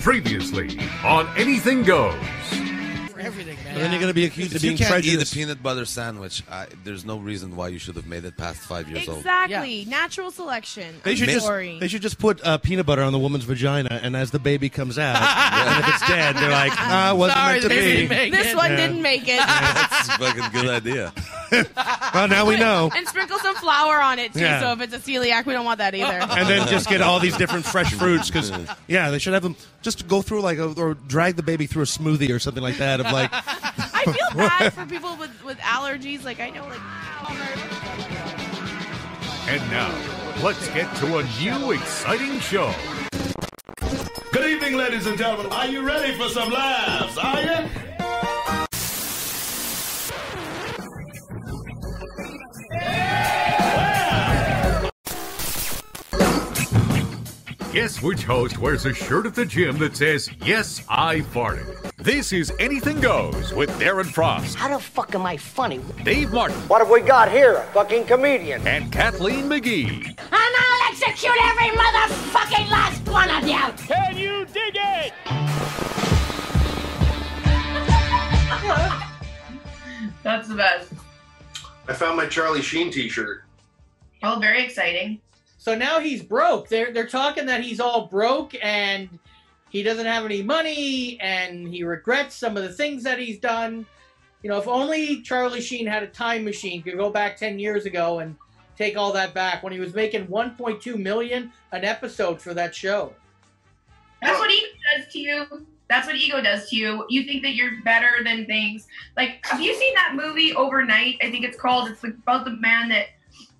Previously on Anything Goes. everything, man. And then you're going to be accused of If you being can't eat a peanut butter sandwich, I, there's no reason why you should have made it past five years old. Exactly. Natural selection. They should I'm just sorry. they should just put uh, peanut butter on the woman's vagina, and as the baby comes out, and if it's dead, they're like, ah, wasn't Sorry, meant to the be. didn't make this it. one Yeah. didn't make it. That's a fucking good idea. Well, now we know. and sprinkle some flour on it too. Yeah. So if it's a celiac, we don't want that either. And then just get all these different fresh fruits because yeah, they should have them just go through like a, or drag the baby through a smoothie or something like that. Of like, I feel bad for people with, with allergies. Like I know, like And now, let's get to a new exciting show. Good evening, ladies and gentlemen. Are you ready for some laughs? Are you? Guess which host wears a shirt at the gym that says, Yes, I farted. This is Anything Goes with Darren Frost, How the fuck am I funny? Dave Martin, What have we got here? A fucking comedian. and Kathleen McGee. And I'll execute every motherfucking last one of you! Can you dig it? That's the best. I found my Charlie Sheen T-shirt. Oh, very exciting. So now he's broke. They're they're talking that he's all broke and he doesn't have any money and he regrets some of the things that he's done. You know, if only Charlie Sheen had a time machine, could go back ten years ago and take all that back when he was making 1.2 million an episode for that show. That's what ego does to you. That's what ego does to you. You think that you're better than things. Like, have you seen that movie Overnight? I think it's called. It's about the man that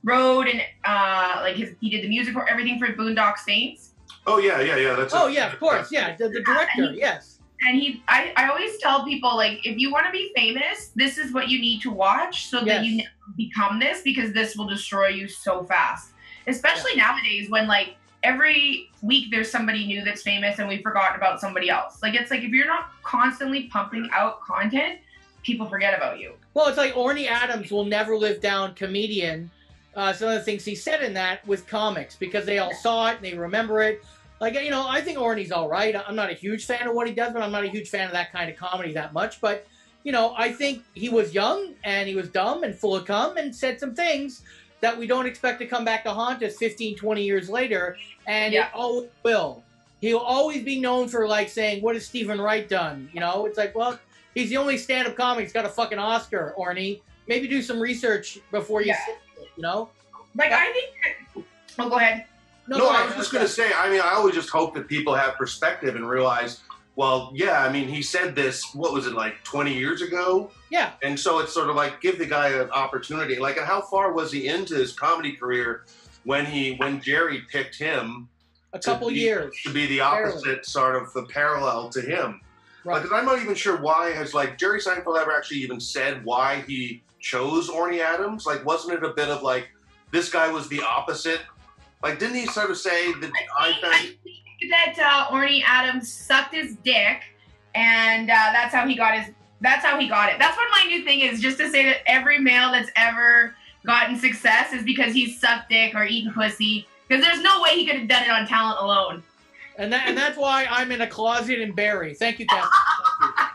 wrote and uh, like his, he did the music for everything for Boondock Saints. Oh yeah, yeah, yeah. That's Oh a- yeah, of course, yeah, the, the director, yes. And he, I, I always tell people like, if you want to be famous, this is what you need to watch so that you become this because this will destroy you so fast. Especially nowadays when like every week there's somebody new that's famous and we've forgotten about somebody else. Like it's like if you're not constantly pumping out content, people forget about you. Well, it's like Orny Adams will never live down comedian. Uh, some of the things he said in that with comics because they all saw it and they remember it. Like you know, I think Orny's all right. I'm not a huge fan of what he does, but I'm not a huge fan of that kind of comedy that much. But you know, I think he was young and he was dumb and full of cum and said some things that we don't expect to come back to haunt us 15, 20 years later, and Yeah. it always will. He'll always be known for like saying, "What has Stephen Wright done?" You know, it's like, well, he's the only stand-up comic that's got a fucking Oscar, Orny. Maybe do some research before you Yeah. You know? Like I think. That, oh, go ahead. No, go I was just gonna say. I mean, I always just hope that people have perspective and realize. Well, yeah. I mean, he said this. What was it like 20 years ago? Yeah. And so it's sort of like give the guy an opportunity. Like, how far was he into his comedy career when he when Jerry picked him A couple to be, years. to be the Barely. opposite sort of the parallel to him? Right. Because I'm not even sure why has like Jerry Seinfeld ever actually even said why he chose Orny Adams? Like, wasn't it a bit of like this guy was the opposite? Like, didn't he sort of say that I I found? think that uh, Orny Adams sucked his dick, and uh, that's how he got his. That's how he got it. That's what my new thing is. Just to say that every male that's ever gotten success is because he's sucked dick or eaten pussy. Because there's no way he could have done it on talent alone. And that and that's why I'm in a closet in Barry. Thank you, Captain.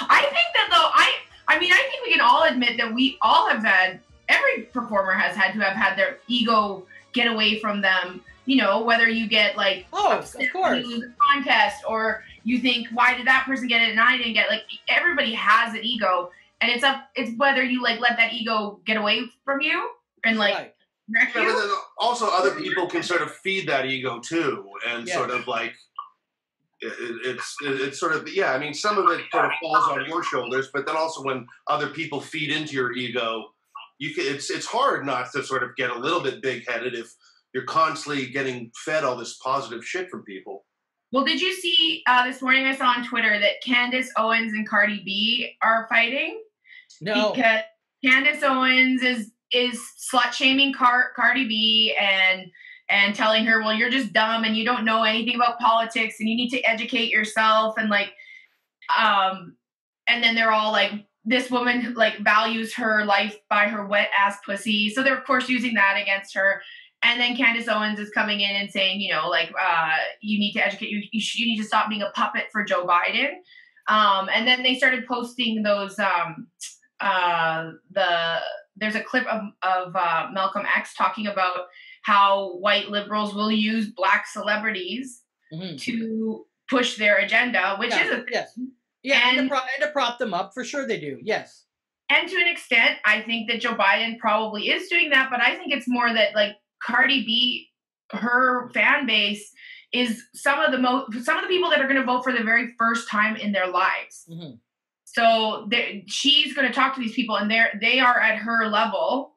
I think that though, I I mean, I think we can all admit that we all have had every performer has had to have had their ego get away from them. You know, whether you get like Oh, of course. you lose a contest or you think why did that person get it and I didn't get it? like everybody has an ego and it's up it's whether you like let that ego get away from you and like Right. Yeah, but then also other people can sort of feed that ego too, and Yeah. sort of like it, it- it's it's sort of yeah. I mean, some of it sort of falls on your shoulders, but then also when other people feed into your ego, you can. It's it's hard not to sort of get a little bit big headed if you're constantly getting fed all this positive shit from people. Well, did you see uh, this morning? I saw on Twitter that Candace Owens and Cardi B are fighting. No. because Candace Owens is is slut shaming Car- Cardi B and and telling her, well, you're just dumb and you don't know anything about politics and you need to educate yourself and like, um, and then they're all like, this woman like values her life by her wet ass pussy, so they're of course using that against her. And then Candace Owens is coming in and saying, you know, like uh, you need to educate you. You, you need to stop being a puppet for Joe Biden. Um, and then they started posting those. Um, uh, the there's a clip of of uh, Malcolm X talking about how white liberals will use black celebrities Mhm. to push their agenda, which Yeah, is a yes. Yeah, and, And- to pro- and to prop them up for sure they do. Yes. and to an extent, I think that Joe Biden probably is doing that, but I think it's more that like Cardi B, her fan base is some of the most some of the people that are going to vote for the very first time in their lives. Mhm. So she's going to talk to these people, and they're they are at her level.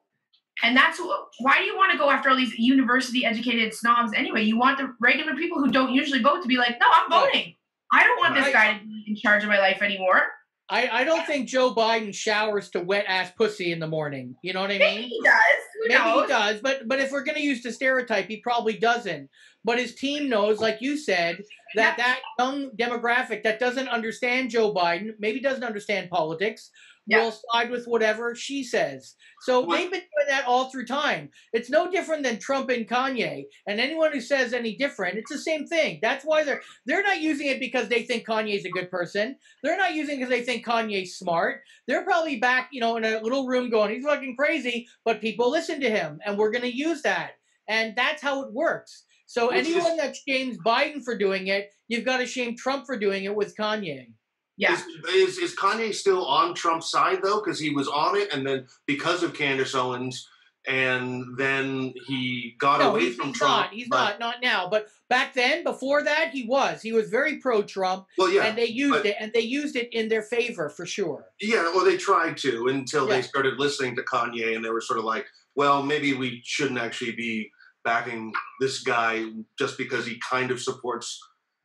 And that's wh- why do you want to go after all these university educated snobs anyway? You want the regular people who don't usually vote to be like, no, I'm voting. I don't want this guy to be in charge of my life anymore. I, I don't think Joe Biden showers to wet ass pussy in the morning. You know what I mean? Maybe he does. Who Maybe knows? he does, but but if we're going to use the stereotype, he probably doesn't. But his team knows, like you said, that that young demographic that doesn't understand Joe Biden, maybe doesn't understand politics, Yeah. will side with whatever she says. So Well- they've been doing that all through time. It's no different than Trump and Kanye. And anyone who says any different, it's the same thing. That's why they're they're not using it because they think Kanye's a good person. They're not using it because they think Kanye's smart. They're probably back, you know, in a little room going, he's fucking crazy, but people listen to him, and we're going to use that. And that's how it works. So Which is- anyone that shames Biden for doing it, you've got to shame Trump for doing it with Kanye. Yeah. Is, is is Kanye still on Trump's side though? Because he was on it, and then because of Candace Owens, and then he got No, away he's, from he's Trump. not. He's but- not. Not now. But back then, before that, he was. He was very pro-Trump, Well, yeah, and they used but- it, and they used it in their favor for sure. Yeah, well, they tried to until Yeah. they started listening to Kanye, and they were sort of like, well, maybe we shouldn't actually be backing this guy just because he kind of supports.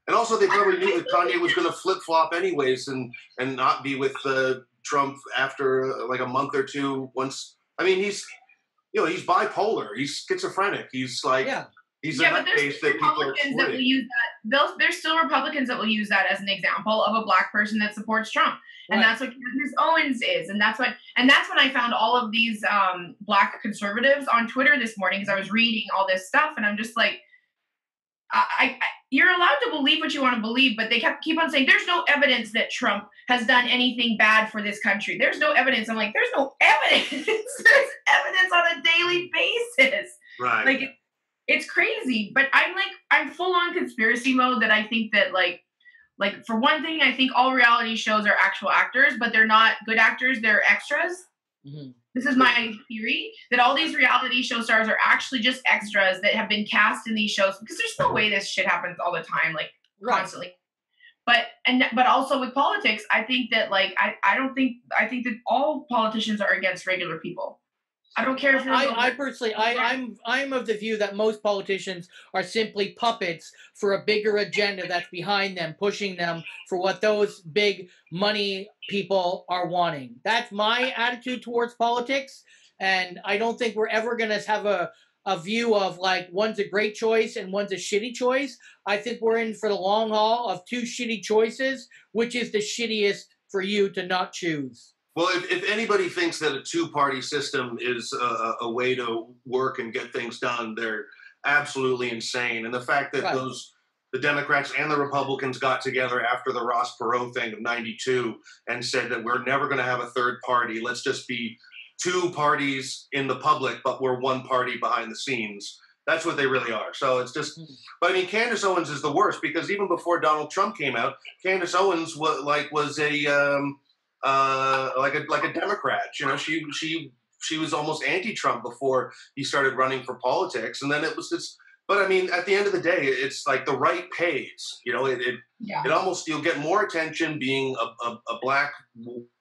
And also, they probably knew that Kanye was going to flip flop anyways, and and not be with uh, Trump after uh, like a month or two. Once, I mean, he's you know he's bipolar, he's schizophrenic, he's like Yeah. he's yeah, a but there's still that people are Republicans that will use that. Those, there's still Republicans that will use that as an example of a black person that supports Trump, and that's what Candace Owens is, and that's what, and that's when I found all of these um, black conservatives on Twitter this morning because I was reading all this stuff, and I'm just like, I, I, you're allowed to believe what you want to believe, but they kept keep on saying there's no evidence that Trump has done anything bad for this country. There's no evidence. I'm like, there's no evidence. there's evidence on a daily basis right. like it- it's crazy but i'm like i'm full on conspiracy mode that i think that like like for one thing i think all reality shows are actual actors but they're not good actors they're extras Mhm. this is my theory that all these reality show stars are actually just extras that have been cast in these shows because there's no way this shit happens all the time like Right. constantly but and but also with politics i think that like i i don't think i think that all politicians are against regular people i don't care if you're I, I personally, I, I'm, I'm of the view that most politicians are simply puppets for a bigger agenda that's behind them, pushing them for what those big money people are wanting. That's my attitude towards politics, and I don't think we're ever going to have a a view of like one's a great choice and one's a shitty choice. I think we're in for the long haul of two shitty choices, which is the shittiest for you to not choose. Well, if, if anybody thinks that a two party system is a, a way to work and get things done, they're absolutely insane. And the fact that Right. those, the Democrats and the Republicans got together after the Ross Perot thing of 92 and said that we're never going to have a third party. Let's just be two parties in the public, but we're one party behind the scenes. That's what they really are. So it's just, but I mean, Candace Owens is the worst because even before Donald Trump came out, Candace Owens was like was a um, uh, like a like a Democrat. You know, she she she was almost anti-Trump before he started running for politics, and then it was this. But I mean, at the end of the day, it's like the right pays. You know, it it, Yeah. it almost you'll get more attention being a, a, a black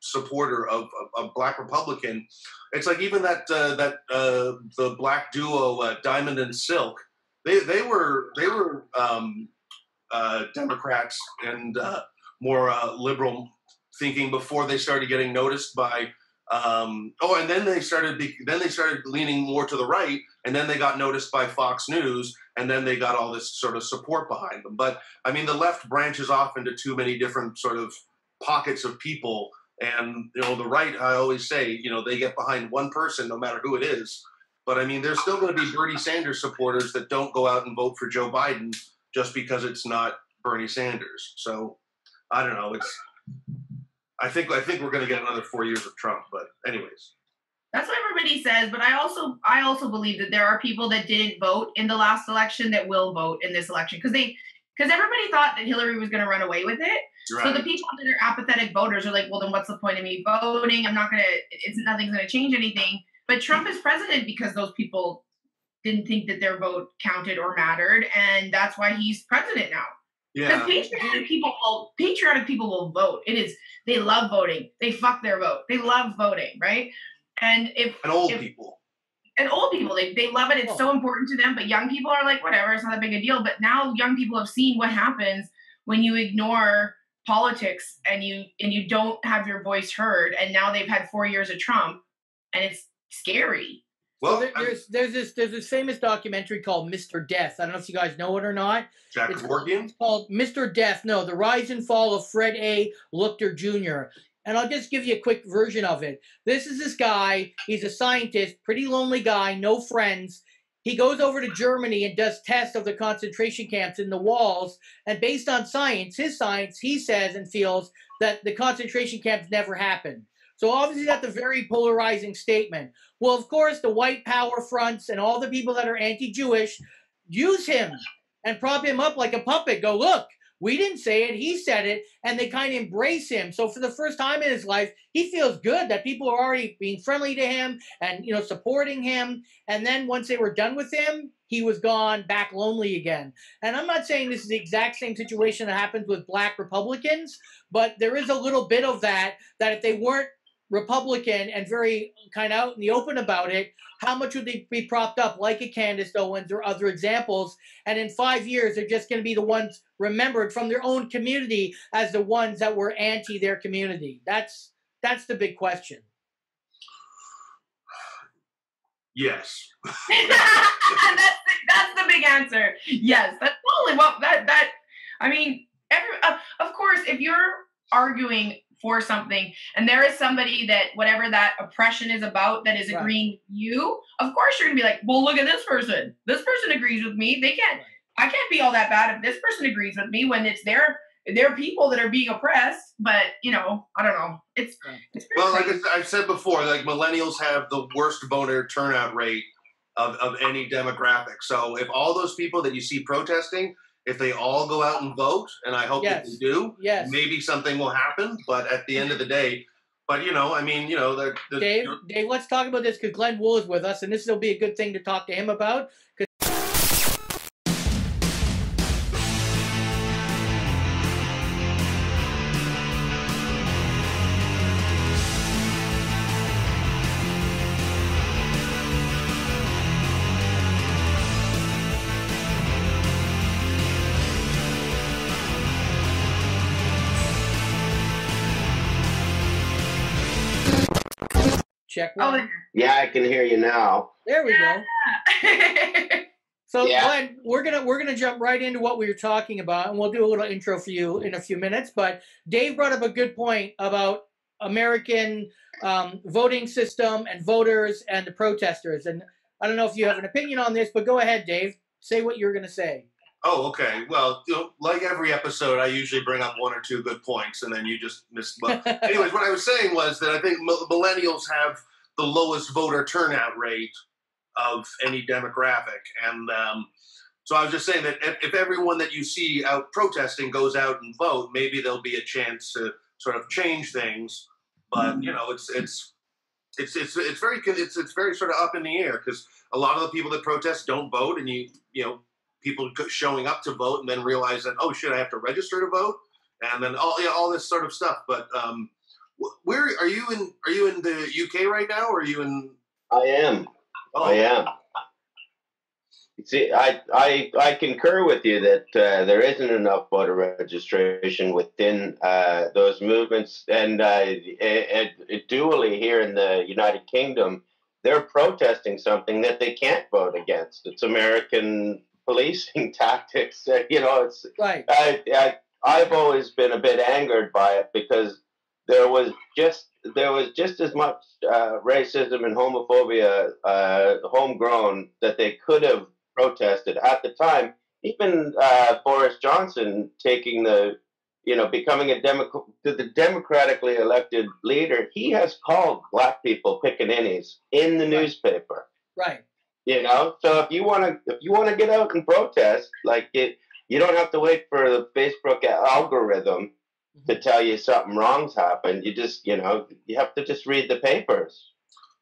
supporter of a, black Republican. It's like even that uh, that uh, the black duo uh, Diamond and Silk. They they were they were um, uh, Democrats and uh, more uh, liberal thinking before they started getting noticed by um, oh and then they started be, then they started leaning more to the right and then they got noticed by Fox News and then they got all this sort of support behind them but I mean the left branches off into too many different sort of pockets of people and you know the right I always say you know they get behind one person no matter who it is But I mean, there's still going to be Bernie Sanders supporters that don't go out and vote for Joe Biden just because it's not Bernie Sanders. So I don't know. It's I think I think we're going to get another four years of Trump. But anyways, That's what everybody says, but I also I also believe that there are people that didn't vote in the last election that will vote in this election because they because everybody thought that Hillary was going to run away with it. So the people that are apathetic voters are like, well, then what's the point of me voting? I'm not gonna. It's nothing's gonna change anything. But Trump is president because those people didn't think that their vote counted or mattered, and that's why he's president now. Because yeah, patriotic people will patriotic people will vote. It is they love voting. They fuck their vote. They love voting, right? And if and old if- people. and old people they, they love it it's so oh. important to them but young people are like whatever it's not that big a deal but now young people have seen what happens when you ignore politics and you and you don't have your voice heard and now they've had four years of trump and it's scary So Well, there, there's there's this there's this famous documentary called Mr. Death. I don't know if you guys know it or not. Jack It's Kevorkian. It's called Mr. Death. No, the rise and fall of Fred A. Leuchter Jr. And I'll just give you a quick version of it. This is this guy. He's a scientist, pretty lonely guy, no friends. He goes over to Germany and does tests of the concentration camps in the walls. And based on science, his science, he says and feels that the concentration camps never happened. So obviously that's a very polarizing statement. Well, of course, the white power fronts and all the people that are anti-Jewish use him and prop him up like a puppet. Go, look, we didn't say it, he said it, and they kind of embrace him. So for the first time in his life, he feels good that people are already being friendly to him and you know supporting him. And then once they were done with him, he was gone back lonely again. And I'm not saying this is the exact same situation that happens with black Republicans, but there is a little bit of that that if they weren't Republican and very kind of out in the open about it, how much would they be propped up like a Candace Owens or other examples? And in five years, they're just going to be the ones remembered from their own community as the ones that were anti their community. That's that's the big question. Yes. that's, the, that's the big answer yes that's totally what that that i mean every uh, of course if you're arguing for something. And there is somebody that whatever that oppression is about that is Right. agreeing with you of course you're gonna be like well look at this person. This person agrees with me. They can't i can't be all that bad if this person agrees with me when it's their their people that are being oppressed. But you know i don't know. It's, it's Well, like crazy. I- I've said before, like millennials have the worst voter turnout rate of, of any demographic. So if all those people that you see protesting, if they all go out and vote, and I hope that they do, Yes. maybe something will happen. But at the end of the day, but you know, I mean, you know, the, the Dave, Dave, let's talk about this because Glenn Wool is with us, and this will be a good thing to talk to him about. 'Cause- Check oh one. Yeah, I can hear you now. There we go. So Yeah. Glenn, we're gonna we're gonna jump right into what we were talking about, and we'll do a little intro for you in a few minutes. But Dave brought up a good point about American um, voting system and voters and the protesters. And I don't know if you have an opinion on this, but go ahead, Dave. Say what you're gonna say. Oh, okay. Well, you know, like every episode, I usually bring up one or two good points, and then you just miss. But anyways, what I was saying was that I think millennials have the lowest voter turnout rate of any demographic, and um, so I was just saying that if, if everyone that you see out protesting goes out and vote, maybe there'll be a chance to sort of change things. But you know, it's it's it's it's it's very it's it's very sort of up in the air because a lot of the people that protest don't vote, and you you know people showing up to vote and then realize that oh shit I have to register to vote and then all yeah, all this sort of stuff. But um, where are you in? Are you in the UK right now? Or are you in? I am. Oh, I am. See, I, I, I concur with you that uh, there isn't enough voter registration within uh, those movements. And uh, it, it, dually here in the United Kingdom, they're protesting something that they can't vote against. It's American policing tactics. Uh, You know, it's Right. I, I I've always been a bit angered by it because there was just there was just as much uh, racism and homophobia uh, homegrown that they could have protested at the time. Even uh, Boris Johnson taking the you know becoming a Demo- the democratically elected leader, he has called black people pickaninnies in the newspaper. Right. You know, so if you want to if you want to get out and protest, like it, you don't have to wait for the Facebook algorithm to tell you something wrong's happened. You just, you know, you have to just read the papers.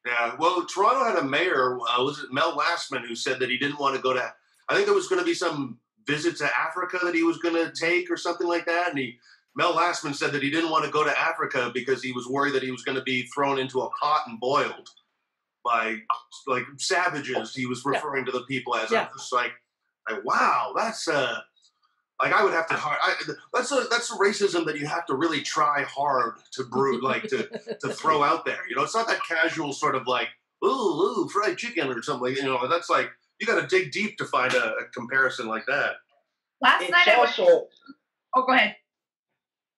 Yeah, well, Toronto had a mayor, uh, was it Mel Lastman, who said that he didn't want to go to. I think there was going to be some visit to Africa that he was going to take or something like that, and he. Mel Lastman said that he didn't want to go to Africa because he was worried that he was going to be thrown into a pot and boiled by like savages. He was referring to the people as. Yeah. I'm just like, like, wow, that's uh, like I would have to hard. I, that's a that's a racism that you have to really try hard to brew, like to to throw out there. You know, it's not that casual sort of like ooh ooh fried chicken or something. You know, that's like you got to dig deep to find a, a comparison like that. Last It's night I went. also Oh, go ahead.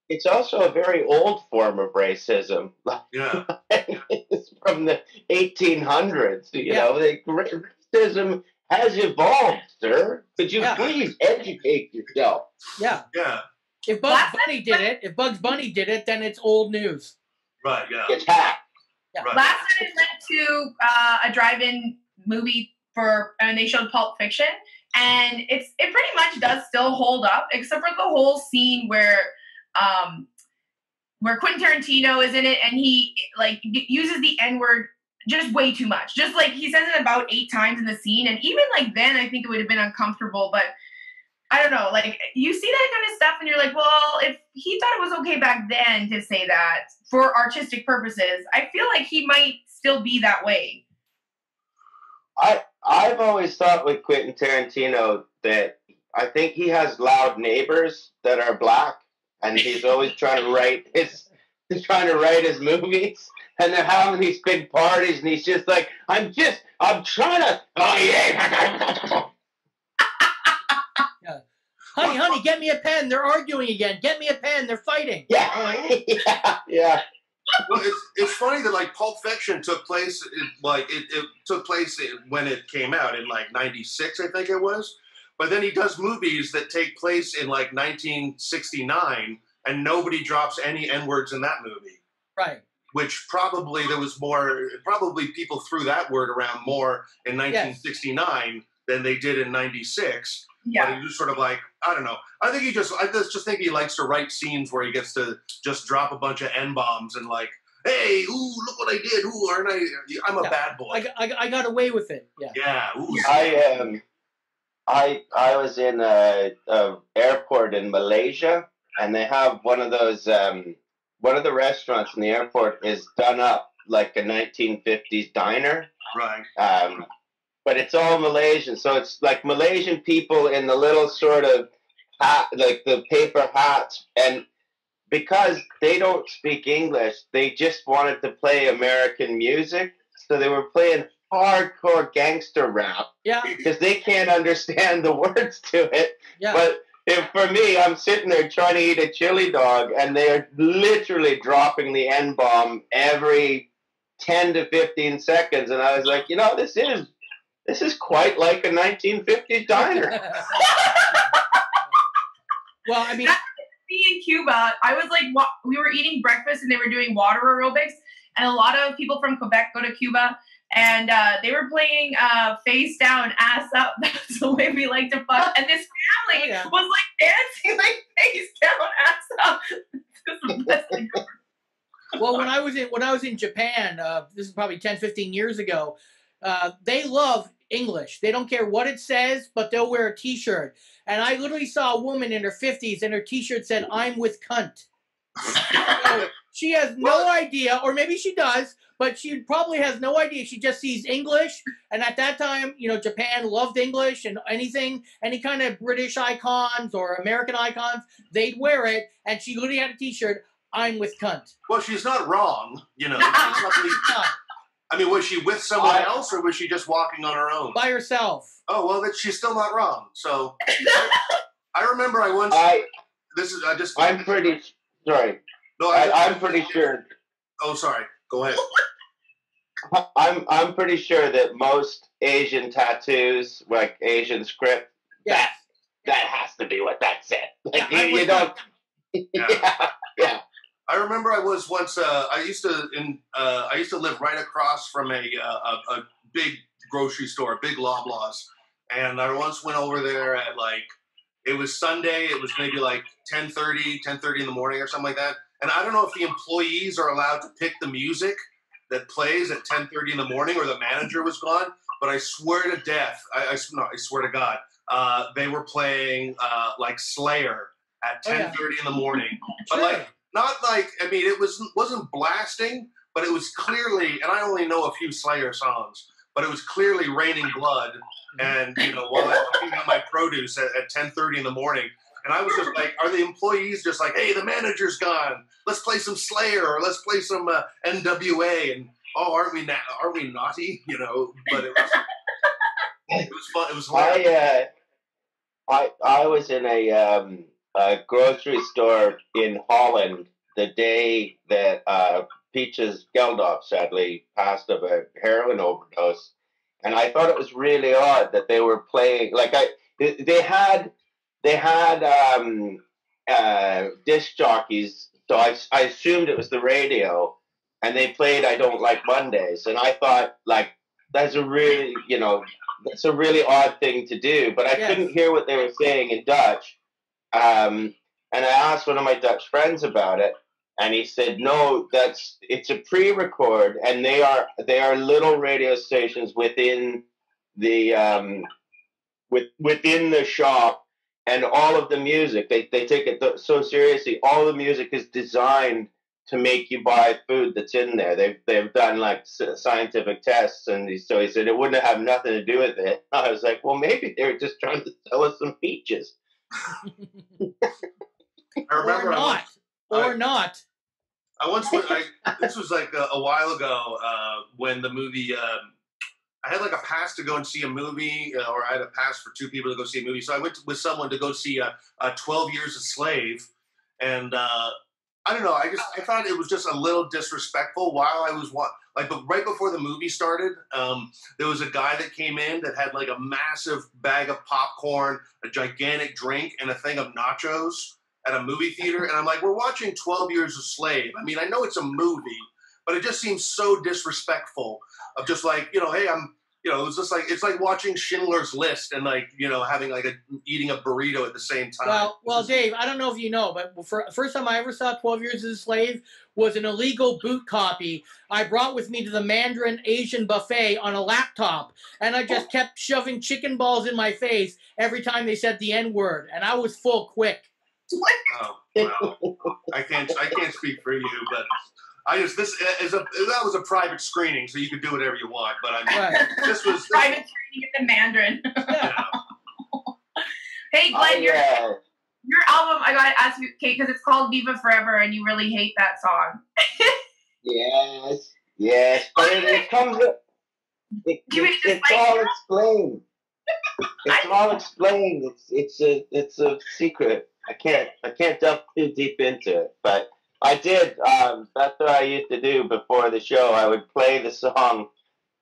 It's also a very old form of racism. Yeah, it's from the 1800s. You Yeah. know, the racism has evolved, sir. Could you Yeah. please educate yourself? Yeah. yeah, If Bugs Bunny did it, if Bugs Bunny did it, then it's old news. right, yeah, It's hacked. right. Last night I went to uh, a drive-in movie for, and they showed Pulp Fiction, and it's it pretty much does still hold up, except for the whole scene where, um, where Quentin Tarantino is in it, and he like uses the N word just way too much. Just like he says it about eight times in the scene, and even like then, I think it would have been uncomfortable, but. I don't know, like you see that kind of stuff, and you're like, well, if he thought it was okay back then to say that for artistic purposes, I feel like he might still be that way. I I've always thought with Quentin Tarantino that I think he has loud neighbors that are black, and he's always trying to write his he's trying to write his movies, and they're having these big parties, and he's just like, I'm just I'm trying to oh yeah. Honey, honey, get me a pen. They're arguing again. Get me a pen. They're fighting. Yeah, yeah, yeah. Well, it's, it's funny that like Pulp Fiction took place it, like it, it took place in- when it came out in like '96, I think it was. But then he does movies that take place in like 1969, and nobody drops any n words in that movie. Right. Which probably there was more. Probably people threw that word around more in 1969 than they did in '96. Yeah. But Yeah. he just sort of like I don't know. I think he just I just just think he likes to write scenes where he gets to just drop a bunch of n bombs and like, hey, ooh, look what I did. Ooh, aren't I? I'm a Yeah. bad boy. I, got- I, got- I got away with it. Yeah. yeah. Ooh, I um, I I was in a, a airport in Malaysia, and they have one of those um, one of the restaurants in the airport is done up like a 1950s diner, right. um, but it's all Malaysian, so it's like Malaysian people in the little sort of hat, like the paper hats, and because they don't speak English, they just wanted to play American music, so they were playing hardcore gangster rap Yeah. because they can't understand the words to it. Yeah. But if for me, I'm sitting there trying to eat a chili dog, and they're literally dropping the N bomb every ten to fifteen seconds, and I was like, you know, this is this is quite like a 1950s diner. well, I mean, Me in Cuba, I was like, we were eating breakfast and they were doing water aerobics, and a lot of people from Quebec go to Cuba, and uh, they were playing uh, face down, ass up. That's the way we like to fuck. And this family Oh, yeah. was like dancing like face down, ass up. It the best thing ever. well, when I was in when I was in Japan, uh, this is probably 10, 15 years ago. Uh, they love English. They don't care what it says, but they'll wear a T-shirt. And I literally saw a woman in her fifties, and her T-shirt said, "I'm with cunt." So she has no idea, or maybe she does, but she probably has no idea. She just sees English, and at that time, you know, Japan loved English and anything, any kind of British icons or American icons, they'd wear it. And she literally had a T-shirt, "I'm with cunt." Well, she's not wrong. You know. It's not I mean, was she with someone I- else, or was she just walking on her own? by herself. Oh well, that she's still not wrong. So I remember I once. I this is I just. I'm pretty sorry. No, I, I'm pretty sure. Oh, sorry. Go ahead. I'm I'm pretty sure that most Asian tattoos, like Asian script, that that has to be what that said. Like Yeah, you, I'm you don't. Yeah. yeah. I remember I was once. Uh, I used to in. Uh, I used to live right across from a, uh, a a big grocery store, a big Loblaws, and I once went over there at like it was Sunday. It was maybe like 10:30, 10:30 in the morning or something like that. And I don't know if the employees are allowed to pick the music that plays at 10:30 in the morning, or the manager was gone. But I swear to death, I, I no, I swear to God, uh, they were playing uh, like Slayer at Oh, 10:30 yeah. in the morning. But like not like I mean it was wasn't blasting, but it was clearly and I only know a few Slayer songs, but it was clearly raining blood. And you know, while I'm picking up my produce at, at 10:30 in the morning, and I was just like, are the employees just like, hey, the manager's gone, let's play some Slayer or let's play some uh, NWA and oh, aren't we na- aren't we naughty? You know, but it was it was fun. It was I hilarious. uh, I I was in a um a grocery store in Holland the day that uh, Peaches Geldof sadly passed of a heroin overdose, and I thought it was really odd that they were playing like I they had they had um uh disc jockeys, so I I assumed it was the radio, and they played I Don't Like Mondays, and I thought like that's a really you know that's a really odd thing to do, but I Yes. couldn't hear what they were saying in Dutch. Um, and I asked one of my Dutch friends about it, and he said, "No, that's it's a pre-record, and they are they are little radio stations within the um, with within the shop, and all of the music they they take it th- so seriously. All the music is designed." To make you buy food that's in there, they've they've done like s- scientific tests, and he, so he said it wouldn't have nothing to do with it. I was like, well, maybe they were just trying to sell us some peaches. I remember or I not, once- or not. I once went. I, this was like a, a while ago uh, when the movie. Um, I had like a pass to go and see a movie, uh, or I had a pass for two people to go see a movie. So I went with someone to go see uh, uh, Twelve Years a Slave, and uh, I don't know. I just I thought it was just a little disrespectful while I was wa- like, but right before the movie started, um, there was a guy that came in that had like a massive bag of popcorn, a gigantic drink, and a thing of nachos at a movie theater, and I'm like, we're watching 12 Years a Slave. I mean, I know it's a movie, but it just seems so disrespectful of just like, you know, hey, I'm, you know, it's just like it's like watching Schindler's List and like, you know, having like a eating a burrito at the same time. Well, well, Dave, I don't know if you know, but for first time I ever saw Twelve Years as a Slave was an illegal boot copy I brought with me to the Mandarin Asian buffet on a laptop, and I just oh. kept shoving chicken balls in my face every time they said the N word, and I was full quick. Oh, well, I can't I can't speak for you, but I just this is a that was a private screening, so you could do whatever you want. But I mean, Right. this was Private training at the Mandarin. hey, Glenn, your uh, your album. I gotta ask you, Kate, because it's called Viva Forever, and you really hate that song. Yes, yes, but it, it comes. It, it- mean just it's like- all explained. It's all explained. It's it's a it's a secret. I can't I can't delve too deep into it, but I did. Um, that's what I used to do before the show. I would play the song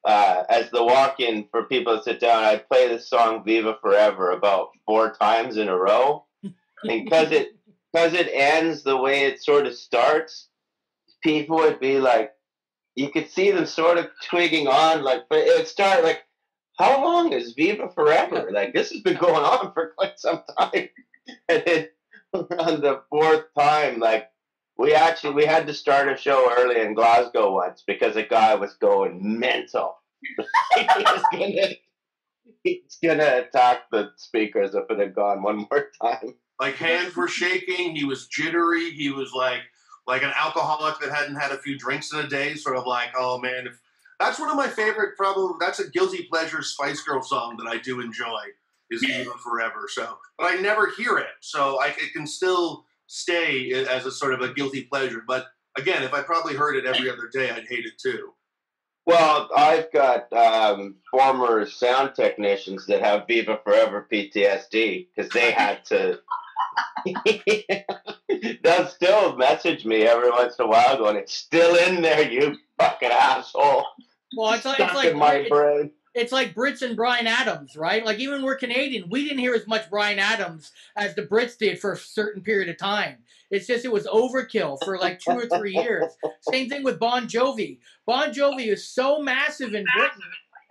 uh, as the walk-in for people to sit down. I'd play the song "Viva Forever" about four times in a row, and because it because it ends the way it sort of starts, people would be like, you could see them sort of twigging on, like, but it would start like, how long is Viva Forever? Like, this has been going on for quite some time. And then on the fourth time, like, we actually we had to start a show early in Glasgow once because a guy was going mental. he was gonna, he's gonna attack the speakers if it had gone one more time. like hands were shaking. He was jittery. He was like like an alcoholic that hadn't had a few drinks in a day. Sort of like, oh man, if that's one of my favorite. Probably that's a guilty pleasure Spice Girl song that I do enjoy. Is Viva Forever. So, but I never hear it, so I it can still stay as a sort of a guilty pleasure. But again, if I probably heard it every other day, I'd hate it too. Well, I've got um, former sound technicians that have Viva Forever PTSD because they had to They'll still message me every once in a while, going, "It's still in there, you fucking asshole." Well, it's like Stuck it's like in my it's, brain. It's like Brits and Bryan Adams, right? Like even we're Canadian, we didn't hear as much Bryan Adams as the Brits did for a certain period of time. It's just it was overkill for like two or three years. Same thing with Bon Jovi. Bon Jovi is so massive in Britain,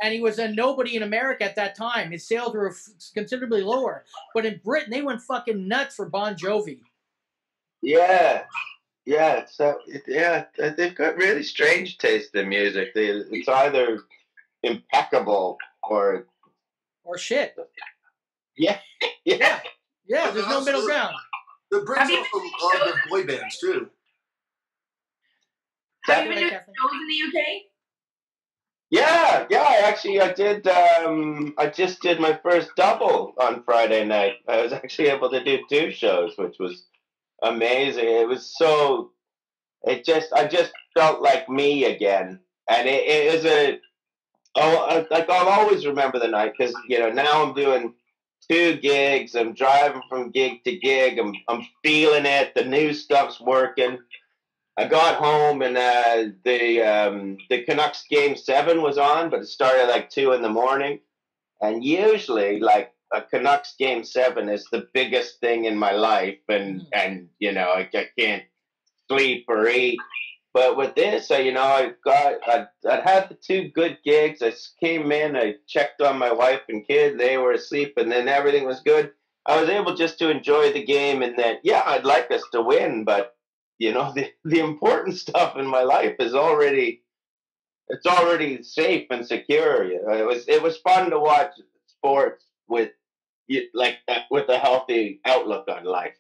and he was a nobody in America at that time. His sales were f- considerably lower, but in Britain they went fucking nuts for Bon Jovi. Yeah, yeah, so yeah, they've got really strange taste in music. They, it's either impeccable or Or shit. yeah, yeah. Yeah, there's no middle ground. The Brits also love their boy bands too. Have you been doing shows in the UK? Yeah, yeah. I actually, I did. Um, I just did my first double on Friday night. I was actually able to do two shows, which was amazing. It was so. It just, I just felt like me again, and it, it is a. Oh, I- like I'll always remember the night because you know now I'm doing two gigs. I'm driving from gig to gig. I'm I'm feeling it. The new stuff's working. I got home and uh, the um, the Canucks game seven was on, but it started at like two in the morning. And usually, like a Canucks game seven is the biggest thing in my life, and and you know I, I can't sleep or eat. But with this, I, you know, I got I I had the two good gigs. I came in, I checked on my wife and kid. They were asleep, and then everything was good. I was able just to enjoy the game, and that yeah, I'd like us to win, but you know the, the important stuff in my life is already it's already safe and secure you know it was it was fun to watch sports with like with a healthy outlook on life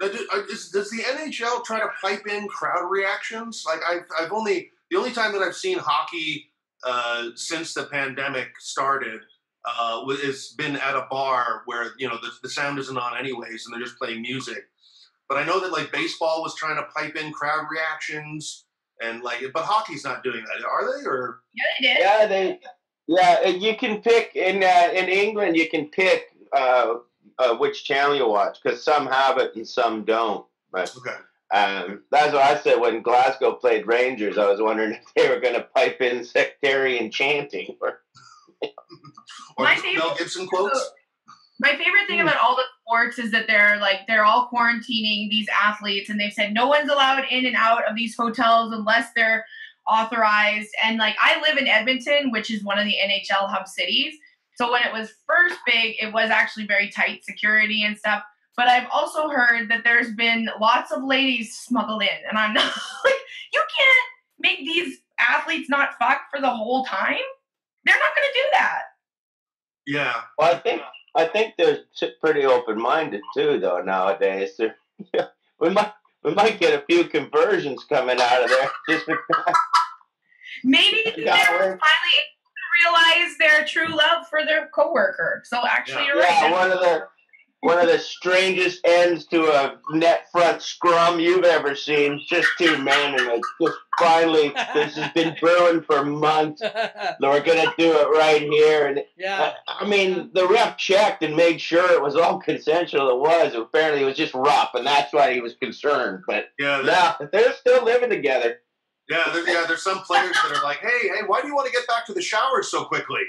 Now, do- uh, is- Does the NHL try to pipe in crowd reactions? Like I've, I've only the only time that I've seen hockey uh, since the pandemic started uh, wa- has been at a bar where you know the, the sound isn't on anyways, and they're just playing music. But I know that like baseball was trying to pipe in crowd reactions, and like, but hockey's not doing that, are they? Or Yeah, they did. yeah they yeah you can pick in uh, in england you can pick uh, uh, which channel you watch because some have it and some don't but okay, Um, that's what I said when Glasgow played Rangers. I was wondering if they were going to pipe in sectarian chanting. Or, or My just favorite- Mel Gibson quotes? My favorite thing about all the sports is that they're like they're all quarantining these athletes, and they've said no one's allowed in and out of these hotels unless they're authorized. And like I live in Edmonton, which is one of the NHL hub cities. So when it was first big, it was actually very tight security and stuff. But I've also heard that there's been lots of ladies smuggled in, and I'm not like you can't make these athletes not fuck for the whole time. They're not going to do that. Yeah, well, I think I think they're t- pretty open minded too, though nowadays. They're, we might we might get a few conversions coming out of there just because. Maybe they're finally we're- able to realize their true love for their coworker. So actually, Yeah. you're Yeah, right. one of the one of the strangest ends to a net front scrum you've ever seen. Just two men, and it's just finally this has been brewing for months. We're gonna do it right here, and yeah. Uh, I mean, the ref checked and made sure it was all consensual. It was. Apparently, it was just rough, and that's why he was concerned. But yeah, there's- now they're still living together. Yeah, there's, yeah. There's some players that are like, "Hey, hey, why do you want to get back to the showers so quickly?"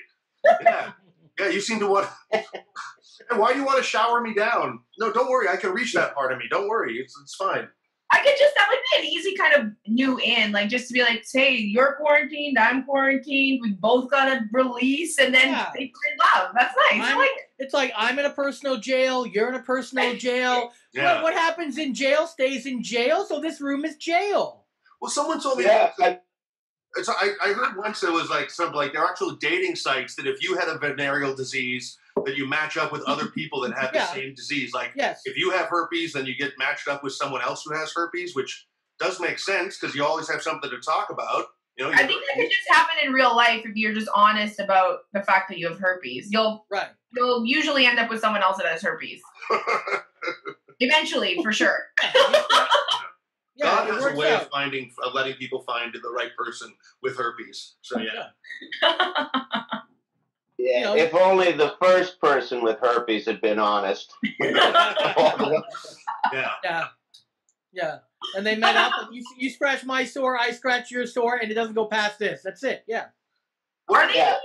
Yeah, yeah. You seem to want. and why do you want to shower me down? No, don't worry. I can reach that part of me. Don't worry. It's it's fine. I could just that would be an easy kind of new in, like just to be like, hey, you're quarantined, I'm quarantined, we both got a release, and then Yeah. they fall love. That's nice. I I'm- like it. It's like I'm in a personal jail, you're in a personal jail. Yeah. What, what happens in jail stays in jail, so this room is jail. Well, someone told me. Yeah, I, It's, I, I heard once there was like some like there are actual dating sites that if you had a venereal disease that you match up with other people that have Yeah. the same disease. Like Yes. if you have herpes, then you get matched up with someone else who has herpes, which does make sense because you always have something to talk about. You know, I think that could just happen in real life if you're just honest about the fact that you have herpes. You'll Right. you'll usually end up with someone else that has herpes. Eventually, for sure. Yeah, God has a way out. of finding, of letting people find the right person with herpes. So yeah, Yeah, you know, if only the first person with herpes had been honest. Yeah. yeah, yeah. And they met up. You you scratch my sore, I scratch your sore, and it doesn't go past this. That's it. Yeah. Are they Yeah. doing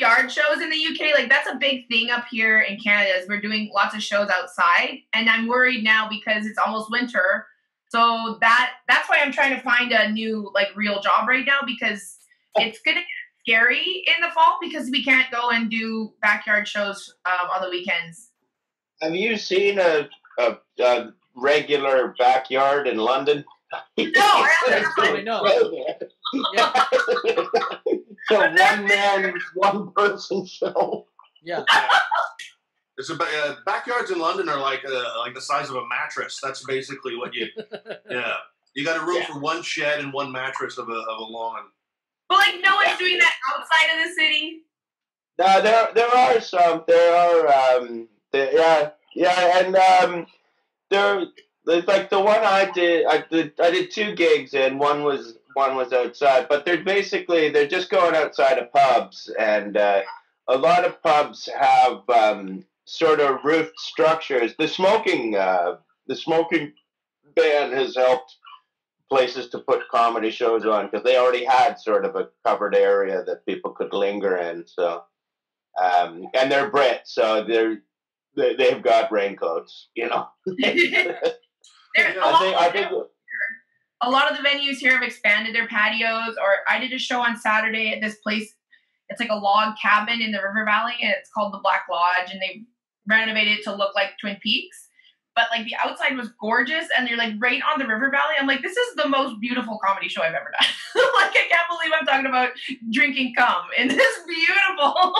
backyard shows in the UK? Like that's a big thing up here in Canada. Is we're doing lots of shows outside, and I'm worried now because it's almost winter. So that that's why I'm trying to find a new like real job right now because it's gonna get scary in the fall because we can't go and do backyard shows um, on the weekends. Have you seen a, a, a regular backyard in London? No, I haven't. I know. Yeah. so one man, one person show. Yeah. It's a, uh, backyards in London are like uh, like the size of a mattress. That's basically what you. Yeah, you got a room Yeah. for one shed and one mattress of a of a lawn. But like no one's doing that outside of the city. No, there there are some. There are um, there, yeah, yeah, and um, there there's like the one I did. I did I did two gigs, and one was one was outside. But they're basically they're just going outside of pubs, and uh, a lot of pubs have um, sort of roofed structures. The smoking uh, the smoking ban has helped places to put comedy shows on because they already had sort of a covered area that people could linger in. So, um, and they're Brits, so they're they, they've got raincoats, you know. There, a, I lot, think I think a lot of the venues here have expanded their patios. Or I did a show on Saturday at this place. It's like a log cabin in the River Valley, and it's called the Black Lodge, and they renovated it to look like Twin Peaks. But like the outside was gorgeous, and they're like right on the River Valley. I'm like, this is the most beautiful comedy show I've ever done. like I can't believe I'm talking about drinking cum in this beautiful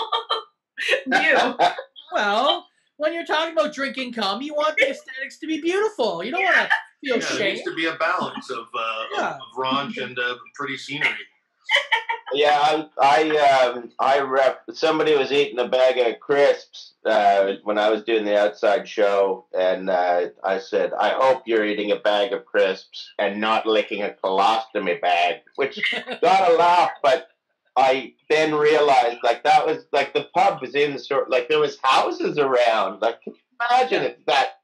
view. Well, when you're talking about drinking cum, you want the aesthetics to be beautiful. You don't want to feel Yeah, there shame. needs to be a balance of uh, Yeah. of, of raunch and uh, pretty scenery. yeah, I I um I rep somebody was eating a bag of crisps uh, when I was doing the outside show, and uh, I said, I hope you're eating a bag of crisps and not licking a colostomy bag, which got a laugh, but I then realized like that was like the pub was in the sort like there was houses around. Like can you imagine if that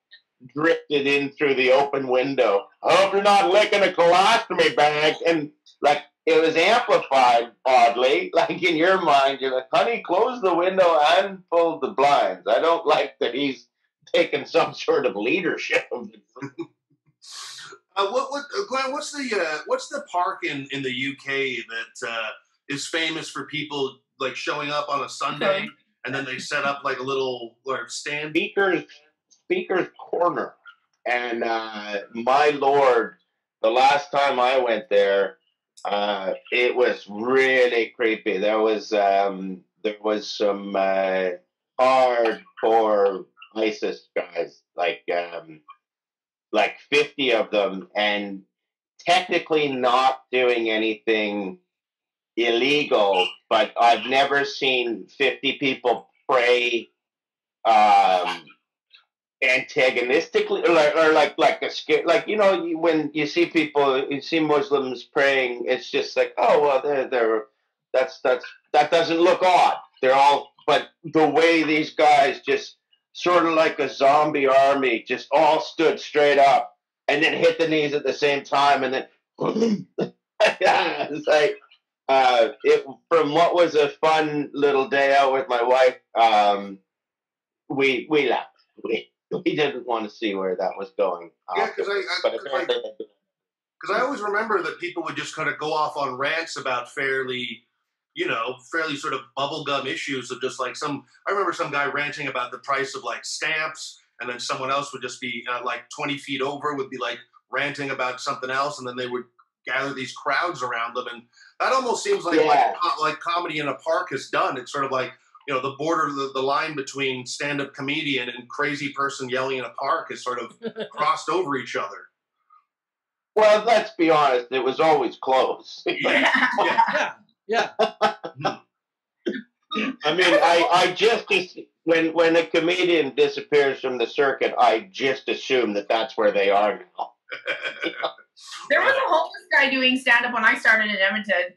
drifted in through the open window. I hope you're not licking a colostomy bag and it was amplified oddly. Like in your mind, you're like, honey, close the window and pull the blinds. I don't like that he's taking some sort of leadership. Uh, what what uh, Glenn? What's the uh, what's the park in in the UK that uh, is famous for people like showing up on a Sunday and then they set up like a little like, stand? Speaker's Speaker's Corner. And uh, my lord, the last time I went there, uh, it was really creepy. There was um, there was some uh, hardcore ISIS guys, like um, like fifty of them, and technically not doing anything illegal. But I've never seen fifty people pray um, antagonistically, or like, or like like a scare, like you know, you, when you see people, you see Muslims praying, it's just like, oh well, they're they're that's that's that doesn't look odd. They're all, but the way these guys just sort of like a zombie army, just all stood straight up and then hit the knees at the same time, and then it's like. Uh, it from what was a fun little day out with my wife. Um, we we left. We we didn't want to see where that was going. Yeah, because I, I, I I always remember that people would just kind of go off on rants about fairly, you know, fairly sort of bubblegum issues of just like some. I remember some guy ranting about the price of like stamps, and then someone else would just be uh, like 20 feet over, would be like ranting about something else, and then they would gather these crowds around them. And that almost seems like, Yeah. like, like comedy in a park has done. It's sort of like, you know, the border, the, the line between stand up comedian and crazy person yelling in a park is sort of crossed over each other. well, let's be honest. It was always close. Yeah, yeah. I mean, I, I just when when a comedian disappears from the circuit, I just assume that that's where they are now. There was a homeless guy doing stand up when I started in Edmonton.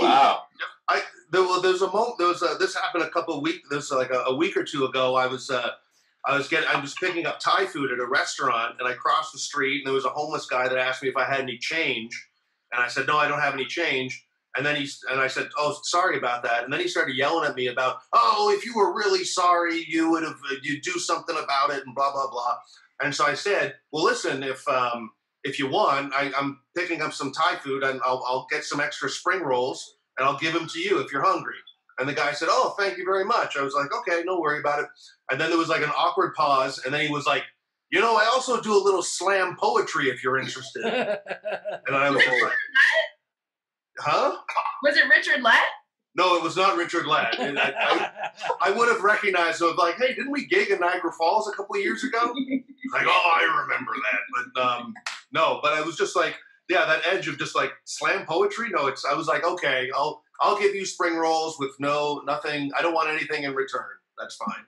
Wow. I there was there's a moment there was a, this happened a couple of weeks there's like a, a week or two ago I was uh I was getting I was picking up Thai food at a restaurant and I crossed the street and there was a homeless guy that asked me if I had any change and I said no I don't have any change. And then he and I said oh sorry about that. And then he started yelling at me about oh if you were really sorry you would have you'd do something about it and blah blah blah. And so I said well listen if um if you want I, I'm picking up some Thai food and I'll, I'll get some extra spring rolls and I'll give them to you if you're hungry. And the guy said, Oh, thank you very much. I was like, Okay, no worry about it. And then there was like an awkward pause. And then he was like, You know, I also do a little slam poetry if you're interested. and I was like, Huh? Was it Richard Lett? No, it was not Richard Ladd. I, I, I would have recognized, so like, hey, didn't we gig in Niagara Falls a couple of years ago? like, oh, I remember that. But um, no, but I was just like, yeah, that edge of just like slam poetry. No, it's I was like, okay, I'll I'll give you spring rolls with no nothing. I don't want anything in return. That's fine.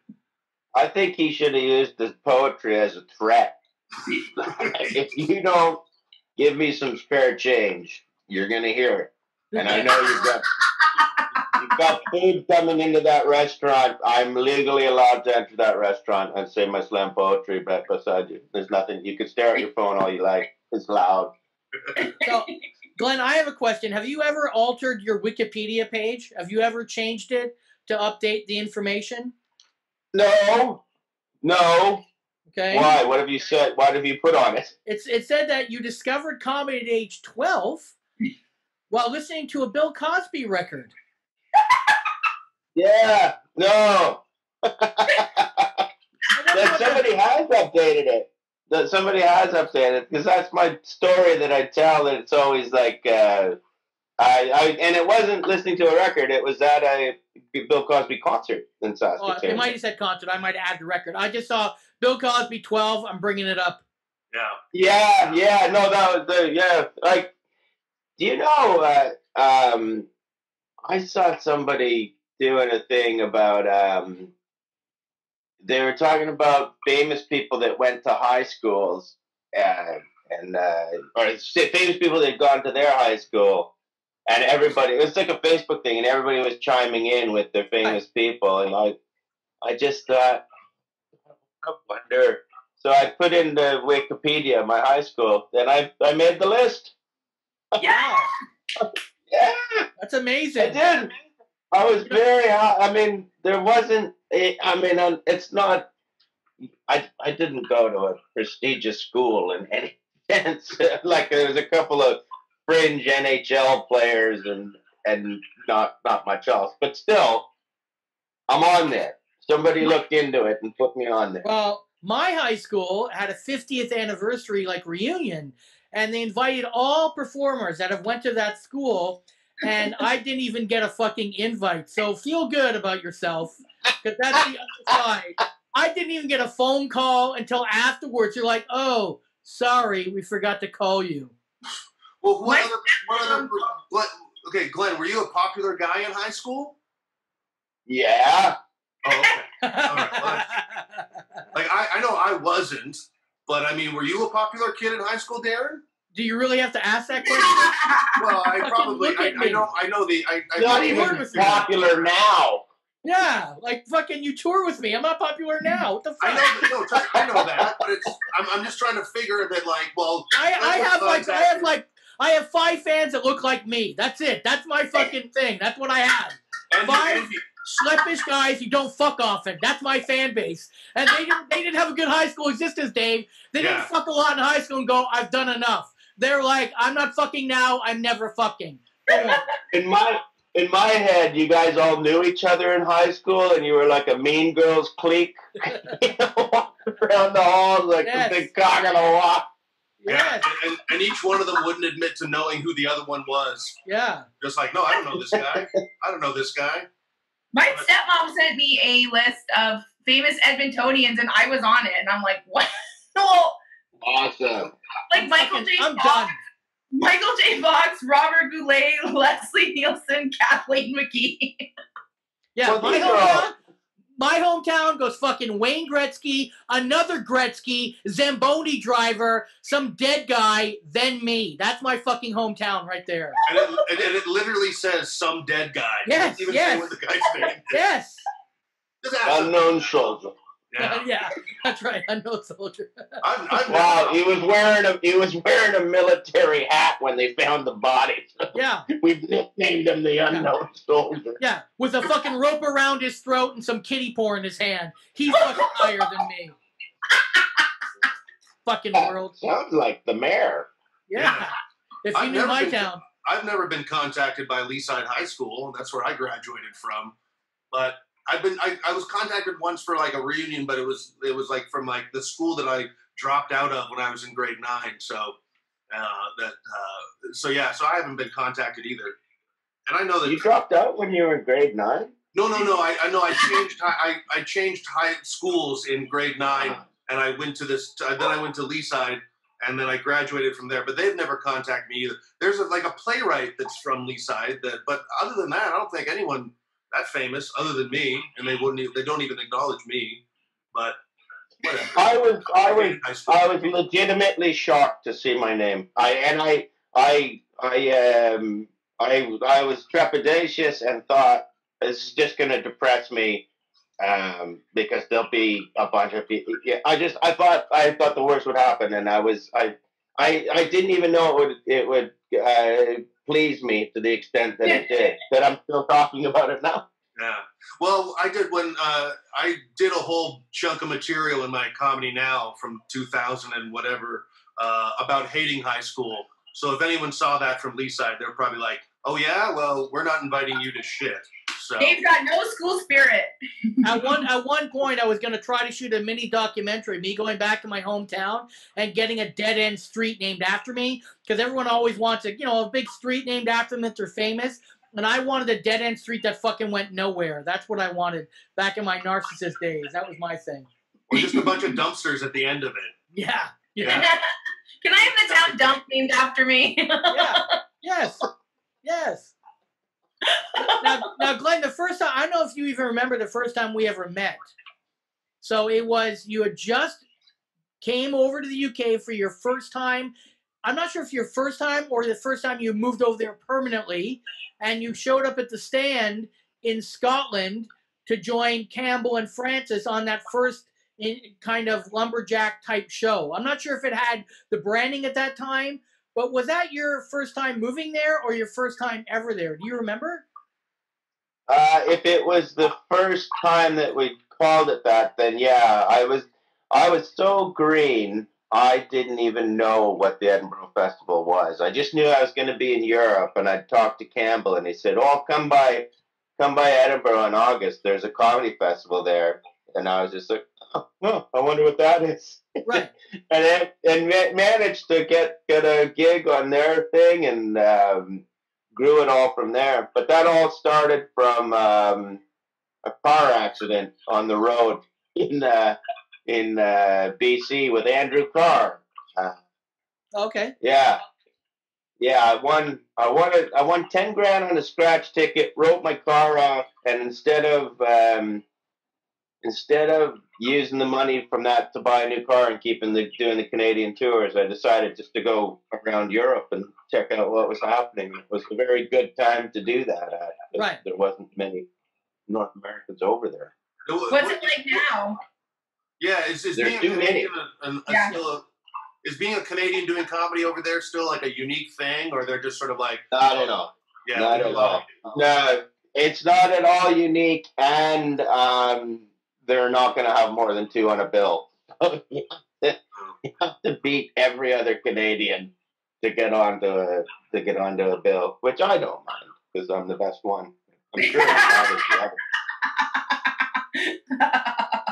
I think he should have used the poetry as a threat. if you don't give me some spare change, you're gonna hear it. And I know you've got you've got food coming into that restaurant. I'm legally allowed to enter that restaurant and say my slam poetry beside you. There's nothing you can stare at your phone all you like. It's loud. So, Glenn, I have a question. Have you ever altered your Wikipedia page? Have you ever changed it to update the information? No. No. Okay. Why? What have you said? What have you put on it? It's it said that you discovered comedy at age 12 while listening to a Bill Cosby record. Yeah. No. that somebody has updated it. That somebody has updated it because that's my story that I tell. That it's always like, uh, I, I, and it wasn't listening to a record. It was at a Bill Cosby concert in Oh, Saskatoon. it might have said concert. I might add the record. I just saw Bill Cosby 12. I'm bringing it up. Yeah. Yeah, yeah, no, that was the yeah. Like, do you know? Uh, um, I saw somebody doing a thing about. Um, they were talking about famous people that went to high schools, uh, and uh, or famous people that had gone to their high school, and everybody. It was like a Facebook thing, and everybody was chiming in with their famous people, and I, I just thought, I wonder. So I put in the Wikipedia, my high school, and I I made the list. Yeah. Yeah, That's amazing. I did. I was very. I mean, there wasn't. a- I mean, um, it's not. I I didn't go to a prestigious school in any sense. like there was a couple of fringe NHL players and and not not much else, but still, I'm on there. Somebody looked into it and put me on there. Well, my high school had a 50th anniversary like reunion, and they invited all performers that have went to that school, and I didn't even get a fucking invite. So feel good about yourself, because that's the other side. I didn't even get a phone call until afterwards. You're like, oh, sorry, we forgot to call you. Well, what other, what other, Glenn, okay, Glenn, were you a popular guy in high school? Yeah. Oh, okay. All right, well, like I, I know I wasn't, but I mean, were you a popular kid in high school, Darren? Do you really have to ask that question? Well, I probably I, I know, I know the, I, I Not know- even popular now. Yeah, like fucking you tour with me. I'm not popular now. What the fuck? I know, that- no, I know that, but it's, I'm, I'm just trying to figure that, like, well, I, I have like I have like I have five fans that look like me. That's it. That's my fucking thing. That's what I have. and, Five and you- slippish guys who don't fuck often. That's my fan base. And they didn't they didn't have a good high school existence, Dave. They didn't fuck a lot in high school and go, I've done enough. They're like, I'm not fucking now, I'm never fucking. In my in my head, you guys all knew each other in high school, and you were like a Mean Girls clique, you know, walking around the halls like Yes. the big cock of the walk. yeah, Yes. and, and each one of them wouldn't admit to knowing who the other one was. Yeah. Just like, no, I don't know this guy. I don't know this guy. My stepmom sent me a list of famous Edmontonians, and I was on it, and I'm like, what? well, Awesome. like Michael J. I'm Fox, done. Michael J. Fox, Robert Goulet, Leslie Nielsen, Kathleen McGee. Yeah, Well, my these are all- hometown, my hometown goes fucking Wayne Gretzky, another Gretzky, Zamboni driver, some dead guy, then me. That's my fucking hometown right there. And it, and it literally says some dead guy. Yes, doesn't even yes. say what the guy's name is. Yes. Just ask him. Unknown soldier. Yeah. yeah, that's right. I know soldier. I've, I've Wow, he was wearing a he was wearing a military hat when they found the body. Yeah, We've nicknamed him the unknown soldier. yeah. With a fucking rope around his throat and some kitty porn in his hand. He's fucking higher than me. fucking world. Sounds like the mayor. Yeah. If you I've knew my been- town. I've never been contacted by Leaside High School, and that's where I graduated from. But I've been I, I was contacted once for like a reunion, but it was it was like from like the school that I dropped out of when I was in grade nine. So uh, that uh, so yeah, so I haven't been contacted either. And I know that You dropped out when you were in grade nine. no no no I, I know I changed I I changed high schools in grade nine, and I went to this uh, then I went to Leaside. And then I graduated from there, but they've never contacted me either. There's a, like a playwright that's from Leaside, that, but other than that, I don't think anyone that famous other than me, and they wouldn't. They don't even acknowledge me. But whatever. I was I was school. I was legitimately shocked to see my name. I and I I I um I I was trepidatious and thought this is just going to depress me um because there'll be a bunch of people. Yeah, I just I thought I thought the worst would happen, and I was I I I didn't even know it would it would uh, please me to the extent that it did. That I'm still talking about it now. Yeah. Well, I did when uh, I did a whole chunk of material in my comedy now from 2000 and whatever uh, about hating high school. So if anyone saw that from Leaside, they're probably like, "Oh yeah, well, we're not inviting you to shit." So Dave's got no school spirit. At one at one point, I was going to try to shoot a mini documentary, me going back to my hometown and getting a dead end street named after me, because everyone always wants a you know a big street named after them that they're famous. And I wanted a dead end street that fucking went nowhere. That's what I wanted back in my narcissist days. That was my thing. or just a bunch of dumpsters at the end of it. Yeah. Yeah. Yeah. Can I have the town dump named after me? yeah. Yes. Yes. Now, now, Glenn, the first time I don't know if you even remember the first time we ever met. So it was you had just came over to the UK for your first time. I'm not sure if your first time or the first time you moved over there permanently, and you showed up at the stand in Scotland to join Campbell and Francis on that first in, kind of lumberjack type show. I'm not sure if it had the branding at that time, but was that your first time moving there or your first time ever there? Do you remember? Uh, if it was the first time that we called it that, then yeah, I was I was so green. I didn't even know what the Edinburgh Festival was. I just knew I was going to be in Europe, and I talked to Campbell, and he said, "Oh, come by, come by Edinburgh in August. There's a comedy festival there." And I was just like, "Oh, oh, I wonder what that is." Right. and and ma- managed to get get a gig on their thing, and um, grew it all from there. But that all started from um, a car accident on the road in uh, in uh, BC with Andrew Carr. Uh, Okay. yeah, yeah. I won. I won. A, I won ten grand on a scratch ticket. Wrote my car off, and instead of um, instead of using the money from that to buy a new car and keeping the doing the Canadian tours, I decided just to go around Europe and check out what was happening. It was a very good time to do that. At, 'cause Right. There wasn't many North Americans over there. What's it like now? Yeah, is, is There's being a too many. Canadian a, a, a Yeah. still a, is being a Canadian doing comedy over there still like a unique thing, or they're just sort of like I don't know. yeah, Not at all. No, it's not at all unique, and um, they're not going to have more than two on a bill. you, have to, beat every other Canadian to get onto a, to get onto a bill, which I don't mind because I'm the best one. I'm sure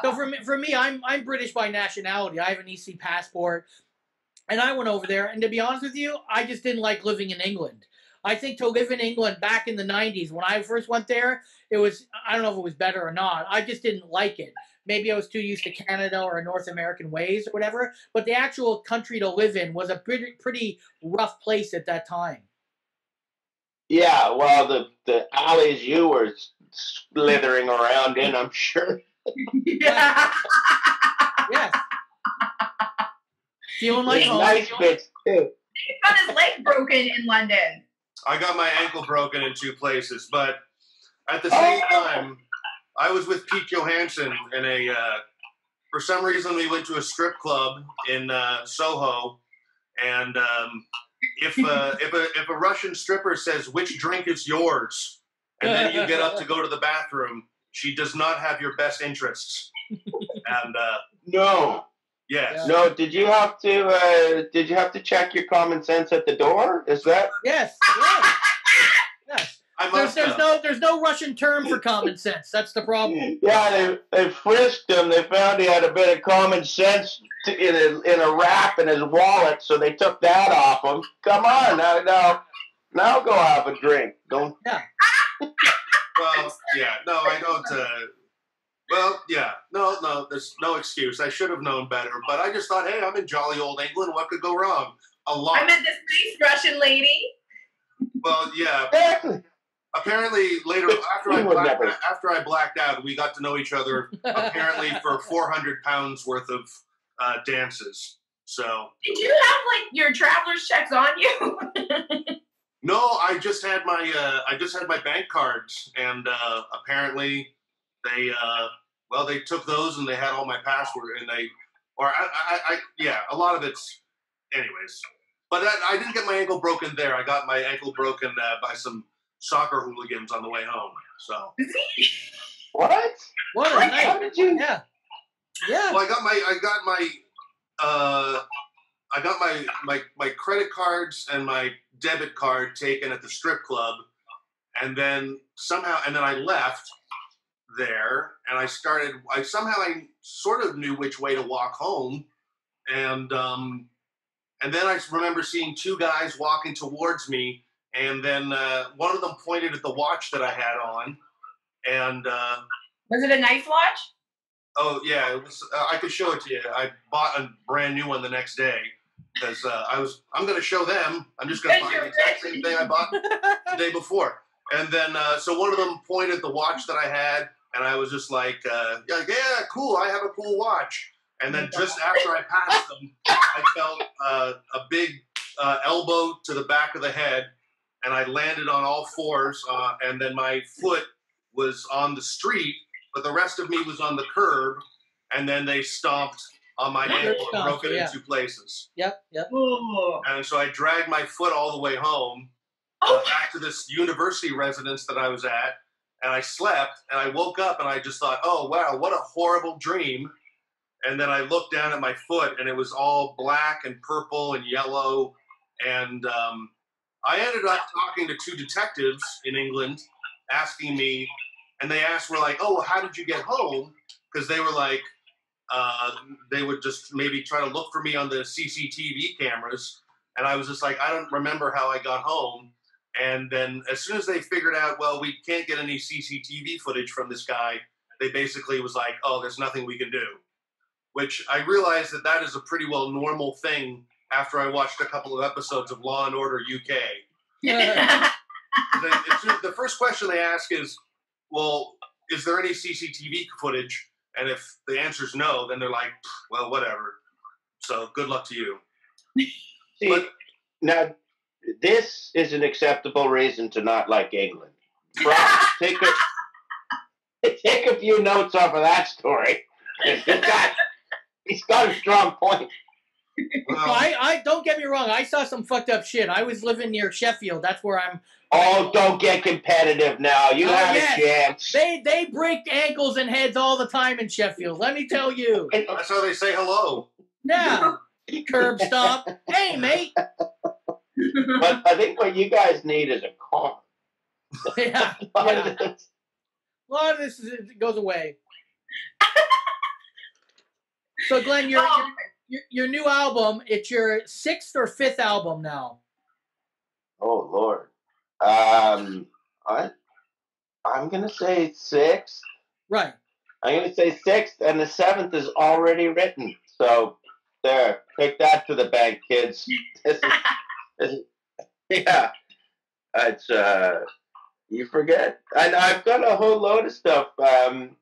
So for me, for me, I'm I'm British by nationality. I have an EC passport, and I went over there. And to be honest with you, I just didn't like living in England. I think to live in England back in the '90s when I first went there, it was I don't know if it was better or not. I just didn't like it. Maybe I was too used to Canada or North American ways or whatever. But the actual country to live in was a pretty pretty rough place at that time. Yeah, well, the the alleys you were slithering around in, I'm sure Yeah. Yes. Feeling like There's home. nice bits too. He got his leg broken in London. I got my ankle broken in two places, but at the same time, I was with Pete Johansson in a. Uh, for some reason, we went to a strip club in uh, Soho, and um, if uh, if a if a Russian stripper says which drink is yours, and then you get up to go to the bathroom, she does not have your best interests. And uh, No, yes, no. Did you have to? Uh, did you have to check your common sense at the door? Is that? Yes. Yes. Yes. There's, there's no there's no Russian term for common sense. That's the problem. Yeah, they they frisked him. They found he had a bit of common sense to, in a in a wrap in his wallet, so they took that off him. Come on, now now now go have a drink. Don't. Yeah. Well, yeah, no, I don't. Uh, well, yeah, no, no, there's no excuse. I should have known better, but I just thought, hey, I'm in jolly old England. What could go wrong? A lot. I met this nice Russian lady. well, yeah. Exactly. Apparently, later after I blacked, never. after I blacked out, we got to know each other. apparently, for 400 pounds worth of uh, dances. So Did you have like your traveler's checks on you? no, I just had my uh, I just had my bank cards, and uh, apparently they uh, well they took those and they had all my password and they or I, I, I yeah a lot of it's anyways. But I, I didn't get my ankle broken there. I got my ankle broken uh, by some soccer hooligans on the way home. So What? What a How night. did you? Yeah. Yeah. well, I got my I got my uh, I got my, my my credit cards and my debit card taken at the strip club, and then somehow and then I left there and I started. I somehow I sort of knew which way to walk home, and um, and then I remember seeing two guys walking towards me, and then uh, one of them pointed at the watch that I had on, and. Uh, Was it a nice watch? Oh yeah, it was. Uh, I could show it to you. I bought a brand new one the next day because uh, I was. I'm going to show them. I'm just going to buy the exact same thing I bought the day before. And then uh, so one of them pointed the watch that I had, and I was just like, uh, yeah, yeah, cool. I have a cool watch. And then just after I passed them, I felt uh, a big uh, elbow to the back of the head, and I landed on all fours. Uh, and then my foot was on the street, but the rest of me was on the curb. And then they stomped on my Curb ankle and stomped broke it you, in two places. Yep. Yep. Oh. And so I dragged my foot all the way home uh, Oh. back to this university residence that I was at. And I slept and I woke up and I just thought, oh, wow, what a horrible dream. And then I looked down at my foot and it was all black and purple and yellow. And um, I ended up talking to two detectives in England asking me, and they asked, were like, oh, well, how did you get home? Because they were like, uh, they would just maybe try to look for me on the CCTV cameras. And I was just like, I don't remember how I got home. And then as soon as they figured out, well, we can't get any CCTV footage from this guy, they basically was like, oh, there's nothing we can do. Which I realized that that is a pretty well normal thing after I watched a couple of episodes of Law and Order UK. Yeah. They, the first question they ask is, well, is there any CCTV footage? And if the answer is no, then they're like, well, whatever. So good luck to you. See, But- now this is an acceptable reason to not like England. Rob, take a take a few notes off of that story. He's got, he's got a strong point. Well, I, I don't get me wrong. I saw some fucked up shit. I was living near Sheffield. That's where I'm. Oh, don't get competitive now. You Oh, had yes. a chance. They they break ankles and heads all the time in Sheffield. Let me tell you. that's how they say hello. Yeah. Curb stop. Hey, mate. But I think what you guys need is a car. Yeah. yeah. A lot of this is, it goes away. So, Glenn, your, Oh. your your your new album. It's your sixth or fifth album now. Oh Lord. Um, I I'm gonna say sixth. Right. I'm gonna say sixth, and the seventh is already written. So there, take that to the bank, kids. This is, this is yeah. It's uh, you forget. And I've got a whole load of stuff. Um,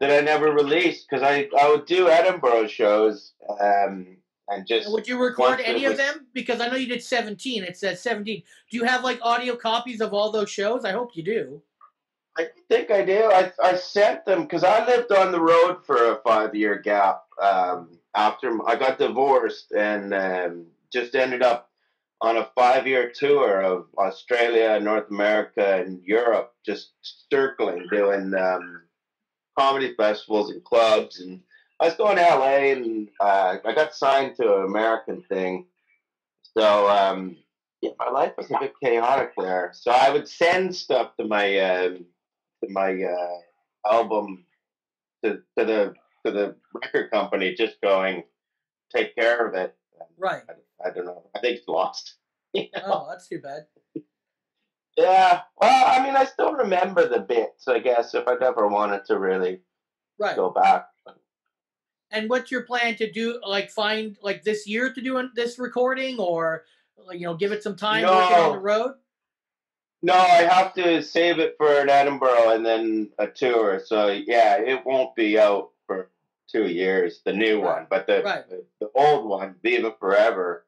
that I never released because I I would do Edinburgh shows um, and just And would you record any of was- them? Because I know you did 17. It says 17. Do you have like audio copies of all those shows? I hope you do. I think I do. I I sent them because I lived on the road for a five year gap um, after I got divorced and um, just ended up on a five year tour of Australia, North America, and Europe, just circling doing um, comedy festivals and clubs. And I was going to LA and uh, I got signed to an American thing. So um, yeah, my life was a bit chaotic there. So I would send stuff to my um, to my uh, album to to the to the record company, just going take care of it. Right. I, I don't know. I think it's lost. Oh, that's too bad. Yeah. Well, I mean, I still remember the bits. I guess if I ever wanted to really Right. go back. And what's your plan to do? Like find like this year to do this recording, or you know give it some time working on the road? No, I have to save it for an Edinburgh and then a tour. So yeah, it won't be out two years. The new one, but the Right. the, the old one, Viva Forever,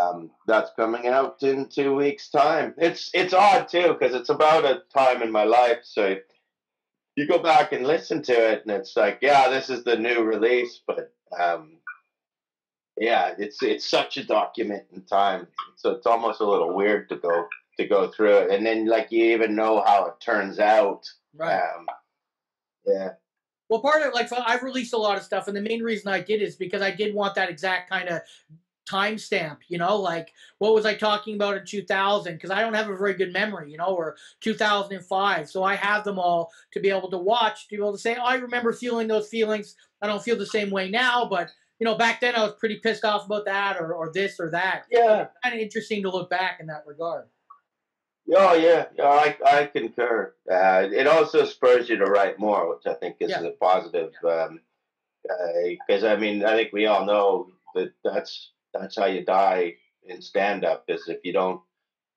um, that's coming out in two weeks' time. It's it's odd too because it's about a time in my life. So you go back and listen to it, and it's like, yeah, this is the new release, but um, yeah, it's it's such a document in time. So it's almost a little weird to go to go through it, and then like you even know how it turns out. Right. Um, yeah. Well, part of like I've released a lot of stuff, and the main reason I did is because I did want that exact kind of timestamp. You know, like what was I talking about in 2000? Because I don't have a very good memory, you know, or 2005. So I have them all to be able to watch, to be able to say, oh, I remember feeling those feelings. I don't feel the same way now, but you know, back then I was pretty pissed off about that, or or this or that. Yeah. Kind of interesting to look back in that regard. Oh yeah, yeah, I I concur. Uh, it also spurs you to write more, which I think is Yeah. a positive. Because I mean, I think we all know that that's that's how you die in stand up. Is if you don't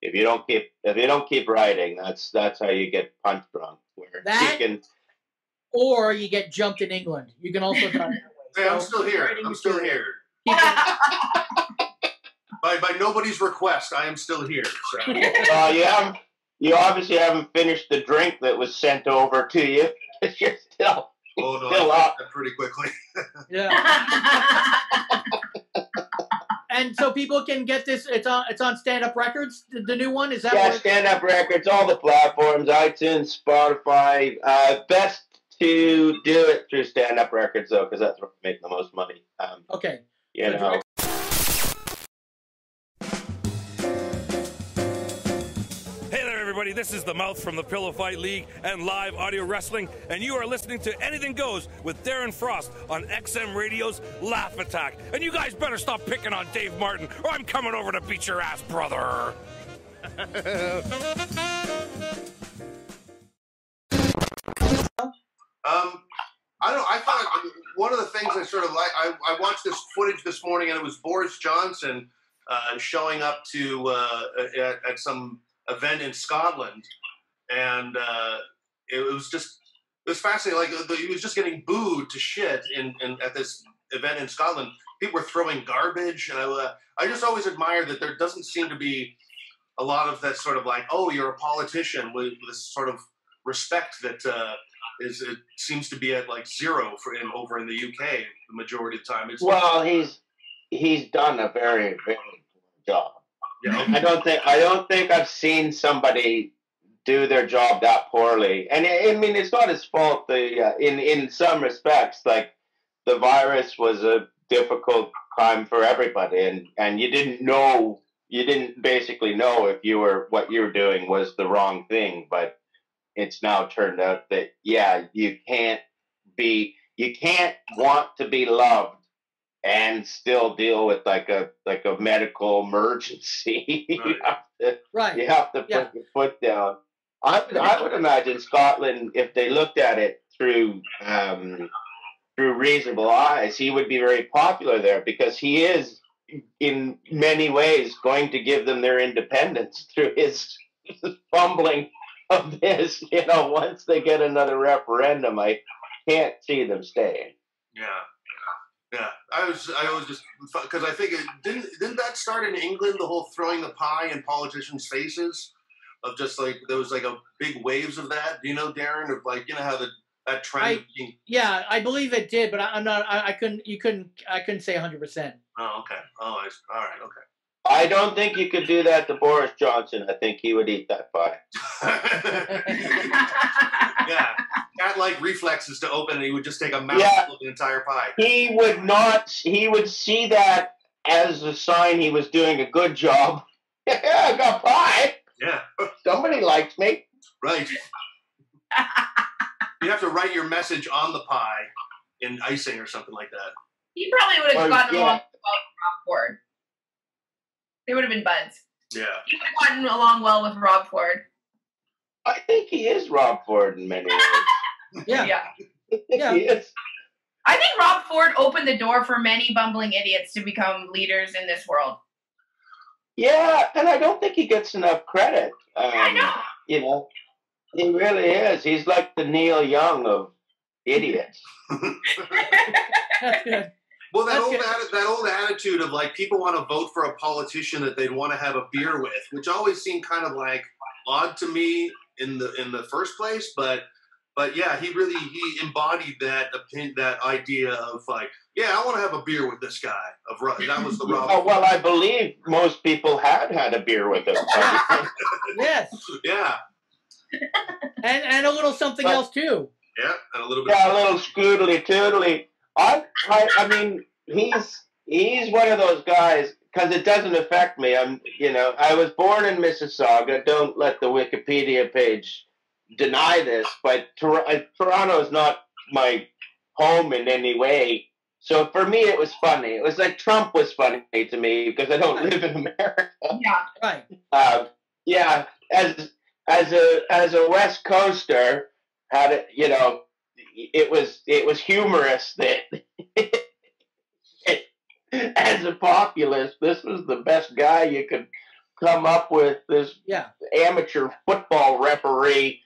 if you don't keep if you don't keep writing, that's that's how you get punch drunk. Where That- you can Or you get jumped in England. You can also die that way. Hey, I'm still here. writing I'm still material. here. By by nobody's request, I am still here. So. well, you haven't you obviously haven't finished the drink that was sent over to you. You're still Oh no, Still I up. that pretty quickly. Yeah. and so people can get this. It's on. It's on Stand Up Records. The, the new one is that. Yeah, Stand Up Records, all the platforms, iTunes, Spotify. Uh, best to do it through Stand Up Records though, because that's where we make the most money. Um, okay. you know. Everybody. This is the Mouth from the Pillow Fight League and live audio wrestling, and you are listening to Anything Goes with Darren Frost on XM Radio's Laugh Attack. And you guys better stop picking on Dave Martin, or I'm coming over to beat your ass, brother. Um, I don't. I thought one of the things I sort of like. I, I watched this footage this morning, and it was Boris Johnson uh, showing up to uh, at, at some event in Scotland, and uh, it was just it was fascinating. Like the, he was just getting booed to shit in, in at this event in Scotland. People were throwing garbage, and I, uh, I just always admire that there doesn't seem to be a lot of that sort of like, oh, you're a politician with this sort of respect that uh, is it seems to be at like zero for him over in the UK the majority of the time. It's Well, he's he's done a very very poor job. Yeah. I don't think I don't think I've seen somebody do their job that poorly. And I I mean, it's not his fault. The uh, in in some respects, like the virus was a difficult time for everybody, and and you didn't know you didn't basically know if you were what you were doing was the wrong thing, but it's now turned out that yeah, you can't be you can't want to be loved and still deal with like a like a medical emergency. you have to Right. you have to put Yeah. your foot down. I would, I would imagine Scotland, if they looked at it through um, through reasonable eyes, he would be very popular there because he is, in many ways, going to give them their independence through his fumbling of this. You know, once they get another referendum, I can't see them staying. Yeah. Yeah, I was. I was just because I think it didn't. Didn't that start in England? The whole throwing the pie in politicians' faces, of just like there was like a big waves of that. Do you know, Darren? Of like you know how the that trend. I- being, Yeah, I believe it did, but I, I'm not. I, I couldn't. You couldn't. I couldn't say 100. percent oh, okay. Oh, I, all right. Okay. I don't think you could do that to Boris Johnson. I think he would eat that pie. yeah, cat-like reflexes to open, and he would just take a mouthful Yeah. of the entire pie. He would not. He would see that as a sign he was doing a good job. yeah, I got pie. Yeah, Somebody likes me. right. you have to write your message on the pie in icing or something like that. He probably would have gotten yeah. along well with Rob Ford. They would have been buds. Yeah. He would have gotten along well with Rob Ford. I think he is Rob Ford in many ways. Yeah. Yeah. Yeah. he is. I think Rob Ford opened the door for many bumbling idiots to become leaders in this world. Yeah, and I don't think he gets enough credit. Um, I know. You know, he really is. He's like the Neil Young of idiots. That's good. Well, that That's old good. atti- that old attitude of like people want to vote for a politician that they'd want to have a beer with, which always seemed kind of like odd to me in the in the first place. But but yeah, he really he embodied that opinion, that idea of like, yeah, I want to have a beer with this guy. Of that was the Rob. Oh, well, I believe most people had had a beer with him. Yes, Yeah, and and a little something But- else too. yeah, and a little bit. yeah, a little scoodly toodly. I, I, I mean, he's he's one of those guys because it doesn't affect me. I'm, you know, I was born in Mississauga. Don't let the Wikipedia page deny this, but Tor- uh, Toronto is not my home in any way. So for me, it was funny. It was like Trump was funny to me because I don't live in America. Yeah. Right. Um, yeah, as as a as a West Coaster, had it, you know, it was it was humorous that as a populist, this was the best guy you could come up with. This Yeah. amateur football referee,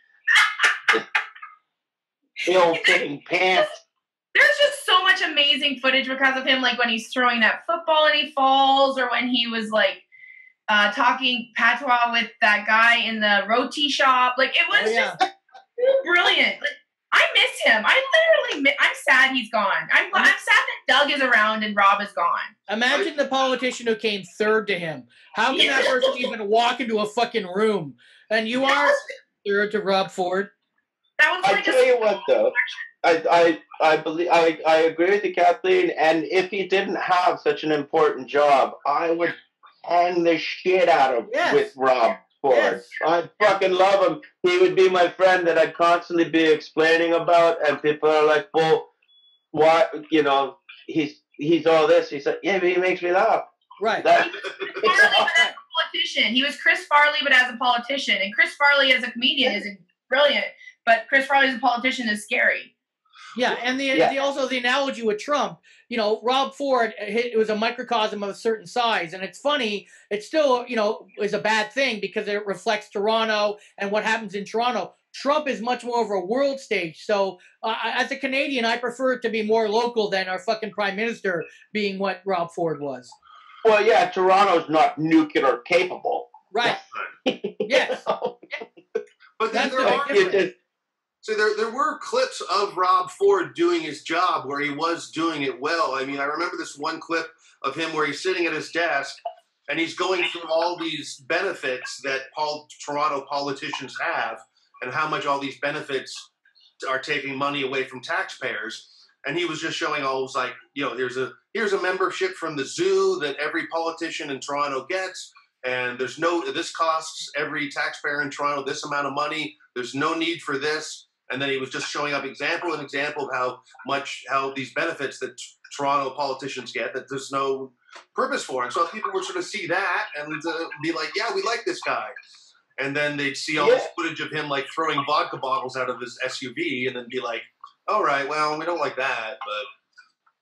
ill-fitting pants. There's just so much amazing footage because of him, like when he's throwing that football and he falls, or when he was like uh, talking patois with that guy in the roti shop. Like it was Oh, yeah. just brilliant. Like, I miss him. I literally, mi- I'm sad he's gone. I'm, I'm mm-hmm. sad that Doug is around and Rob is gone. Imagine the politician who came third to him. How can that person even walk into a fucking room? And you are third to Rob Ford. That was I tell a you what, though, I I I believe I I agree with you, Kathleen. And if he didn't have such an important job, I would hang the shit out of Yes. with Rob Ford. Yes. I fucking love him. He would be my friend that I'd constantly be explaining about, and people are like, "Well, why? You know, he's he's all this." He's like, "Yeah, but he makes me laugh." Right. That, Farley, but as a politician. He was Chris Farley, but as a politician. And Chris Farley as a comedian is brilliant, but Chris Farley as a politician is scary. Yeah, and the, Yeah. the also the analogy with Trump, you know, Rob Ford uh, it was a microcosm of a certain size, and it's funny. It still, you know, is a bad thing because it reflects Toronto and what happens in Toronto. Trump is much more of a world stage. So, uh, as a Canadian, I prefer it to be more local than our fucking prime minister being what Rob Ford was. well, yeah, Toronto's not nuclear capable. Right. Yes. But then That's there the are big You difference. just- So there, there were clips of Rob Ford doing his job where he was doing it well. I mean, I remember this one clip of him where he's sitting at his desk and he's going through all these benefits that Paul, Toronto politicians have and how much all these benefits are taking money away from taxpayers. And he was just showing all was like, you know, here's a here's a membership from the zoo that every politician in Toronto gets, and there's no this costs every taxpayer in Toronto this amount of money. There's no need for this and then he was just showing up example and example of how much how these benefits that t- Toronto politicians get that there's no purpose for, and so people would sort of see that and uh, be like, yeah, we like this guy, and then they'd see all this footage of him like throwing vodka bottles out of his SUV, and then be like, all right, well, we don't like that, but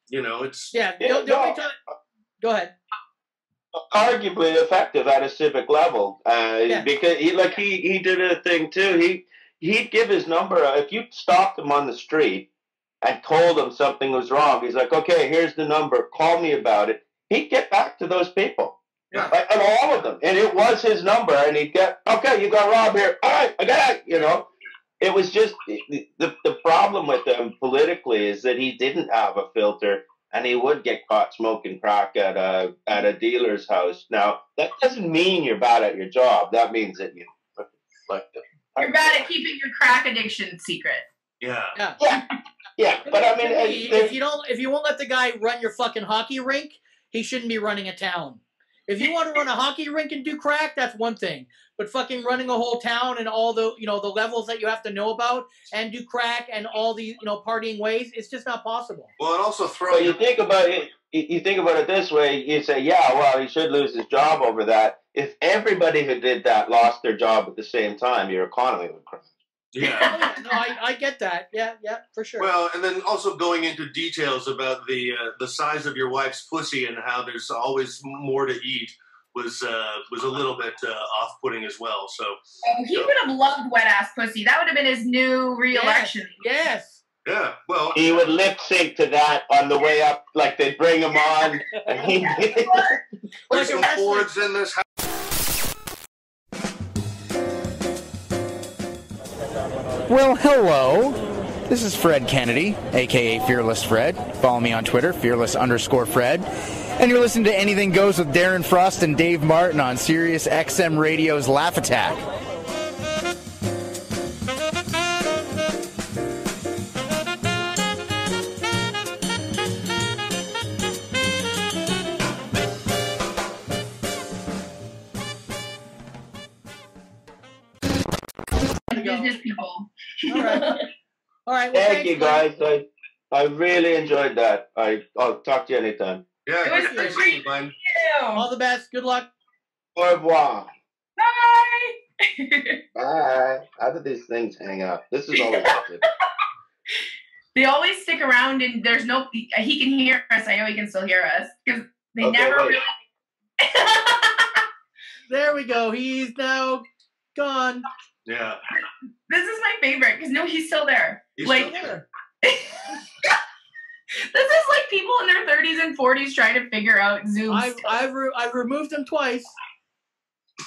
you know, it's Yeah. Yeah, don't, don't no. be Go ahead. arguably effective at a civic level uh, Yeah. because he like he he did a thing too he he'd give his number if you stopped him on the street and told him something was wrong, he's like, okay, here's the number, call me about it. He'd get back to those people. Like, and all of them. And it was his number. And he'd get, okay, you got Rob here. All right, I got it. You know, it was just the, the, problem with him politically is that he didn't have a filter and he would get caught smoking crack at a, at a dealer's house. Now, that doesn't mean you're bad at your job. That means that you like You're bad at keeping your crack addiction secret. Yeah. Yeah. Yeah. Yeah. But I mean, To me, there- if you don't, if you won't let the guy run your fucking hockey rink, he shouldn't be running a town. If you want to run a hockey rink and do crack, that's one thing. But fucking running a whole town and all the you know the levels that you have to know about and do crack and all the you know partying ways, it's just not possible. Well, and also throw Well, you think about it. You you think about it this way. You say, "Yeah, well, he should lose his job over that." If everybody who did that lost their job at the same time, your economy would crash. Yeah. no, I, I get that. Yeah, yeah, for sure. Well, and then also going into details about the uh, the size of your wife's pussy and how there's always more to eat was uh, was a little bit uh, off putting as well. So Oh, he would have loved wet ass pussy. That would have been his new re-election. Yes. yeah, well, He would lip sync to that on the way up, like they'd bring him on. And he, there's some Fords in this house. Well, hello. This is Fred Kennedy, aka Fearless Fred. Follow me on Twitter, fearless underscore Fred. And you're listening to Anything Goes with Darren Frost and Dave Martin on Sirius XM Radio's Laugh Attack. Right. Well, Thank you, guys. I I really enjoyed that. I I'll talk to you anytime. Yeah, It was great. Thanks, great. Glenn. Ew. All the best. Good luck. Au revoir. Bye. Bye. How do these things hang up? This is always good. they always stick around, and there's no. He can hear us. I know he can still hear us because they Okay, never wait. really. There we go. He's now gone. Yeah. This is my favorite because no, he's still there. He's like still there. this is like people in their 30s and 40s trying to figure out Zoom. I've I've, re- I've removed him twice.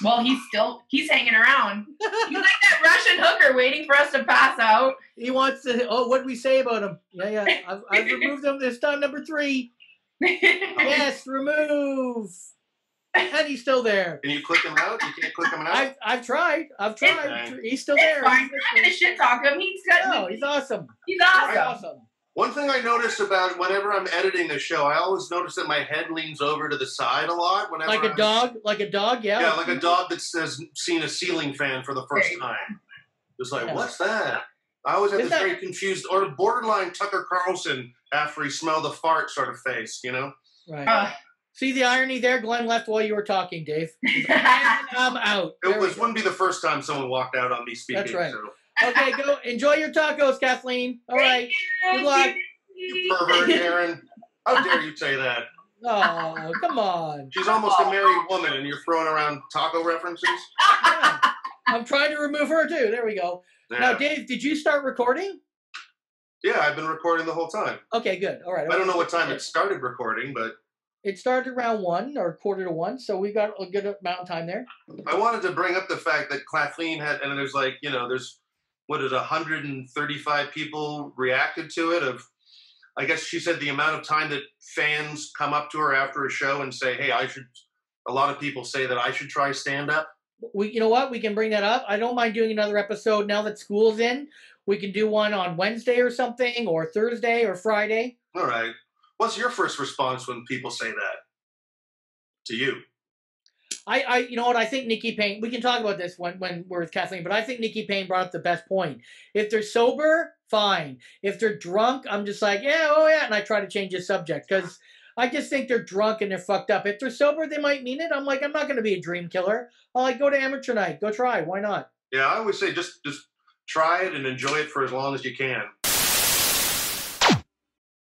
well, he's still he's hanging around. He's like that Russian hooker waiting for us to pass out. He wants to. Oh, what did we say about him? Yeah, yeah. I've, I've removed him this time. Number three. Yes, remove. And he's still there. Can you click him out? You can't click him out. I've I've tried. I've tried. Fine. He's still It's there. fine. We're not gonna shit talk him. He's got. No, he's awesome. he's He's awesome. awesome. One thing I noticed about whenever I'm editing a show, I always notice that my head leans over to the side a lot. Whenever Like a I'm- dog. Like a dog. Yeah. Yeah, like a dog that has seen a ceiling fan for the first time. It's like, Yeah. what's that? I always have Is this that- very confused or borderline Tucker Carlson after he smelled a fart sort of face, you know? Right. Uh, See the irony there? Glenn left while you were talking, Dave. And I'm out. It There we was wouldn't be the first time someone walked out on me speaking. That's right. So. Okay, go enjoy your tacos, Kathleen. All right. Good luck. You pervert, Darren. How dare you say that? Oh, come on. She's almost a married woman and you're throwing around taco references? Yeah. I'm trying to remove her too. There we go. Now, Dave, did you start recording? yeah, I've been recording the whole time. Okay, good. All right. I don't know what time it started recording, but It started around one or quarter to one, so we got a good amount of time there. I wanted to bring up the fact that Kathleen had, and there's like, you know, there's what is 135 people reacted to it. Of, I guess she said the amount of time that fans come up to her after a show and say, "Hey, I should." A lot of people say that I should try stand up. We, you know what? We can bring that up. I don't mind doing another episode now that school's in. We can do one on Wednesday or something, or Thursday or Friday. All right. What's your first response when people say that to you? I, I, you know what? I think Nikki Payne. We can talk about this when when we're with Kathleen, but I think Nikki Payne brought up the best point. If they're sober, fine. If they're drunk, I'm just like, yeah, oh yeah, and I try to change the subject because I just think they're drunk and they're fucked up. If they're sober, they might mean it. I'm like, I'm not going to be a dream killer. I'll like go to amateur night, go try. Why not? Yeah, I always say just just try it and enjoy it for as long as you can.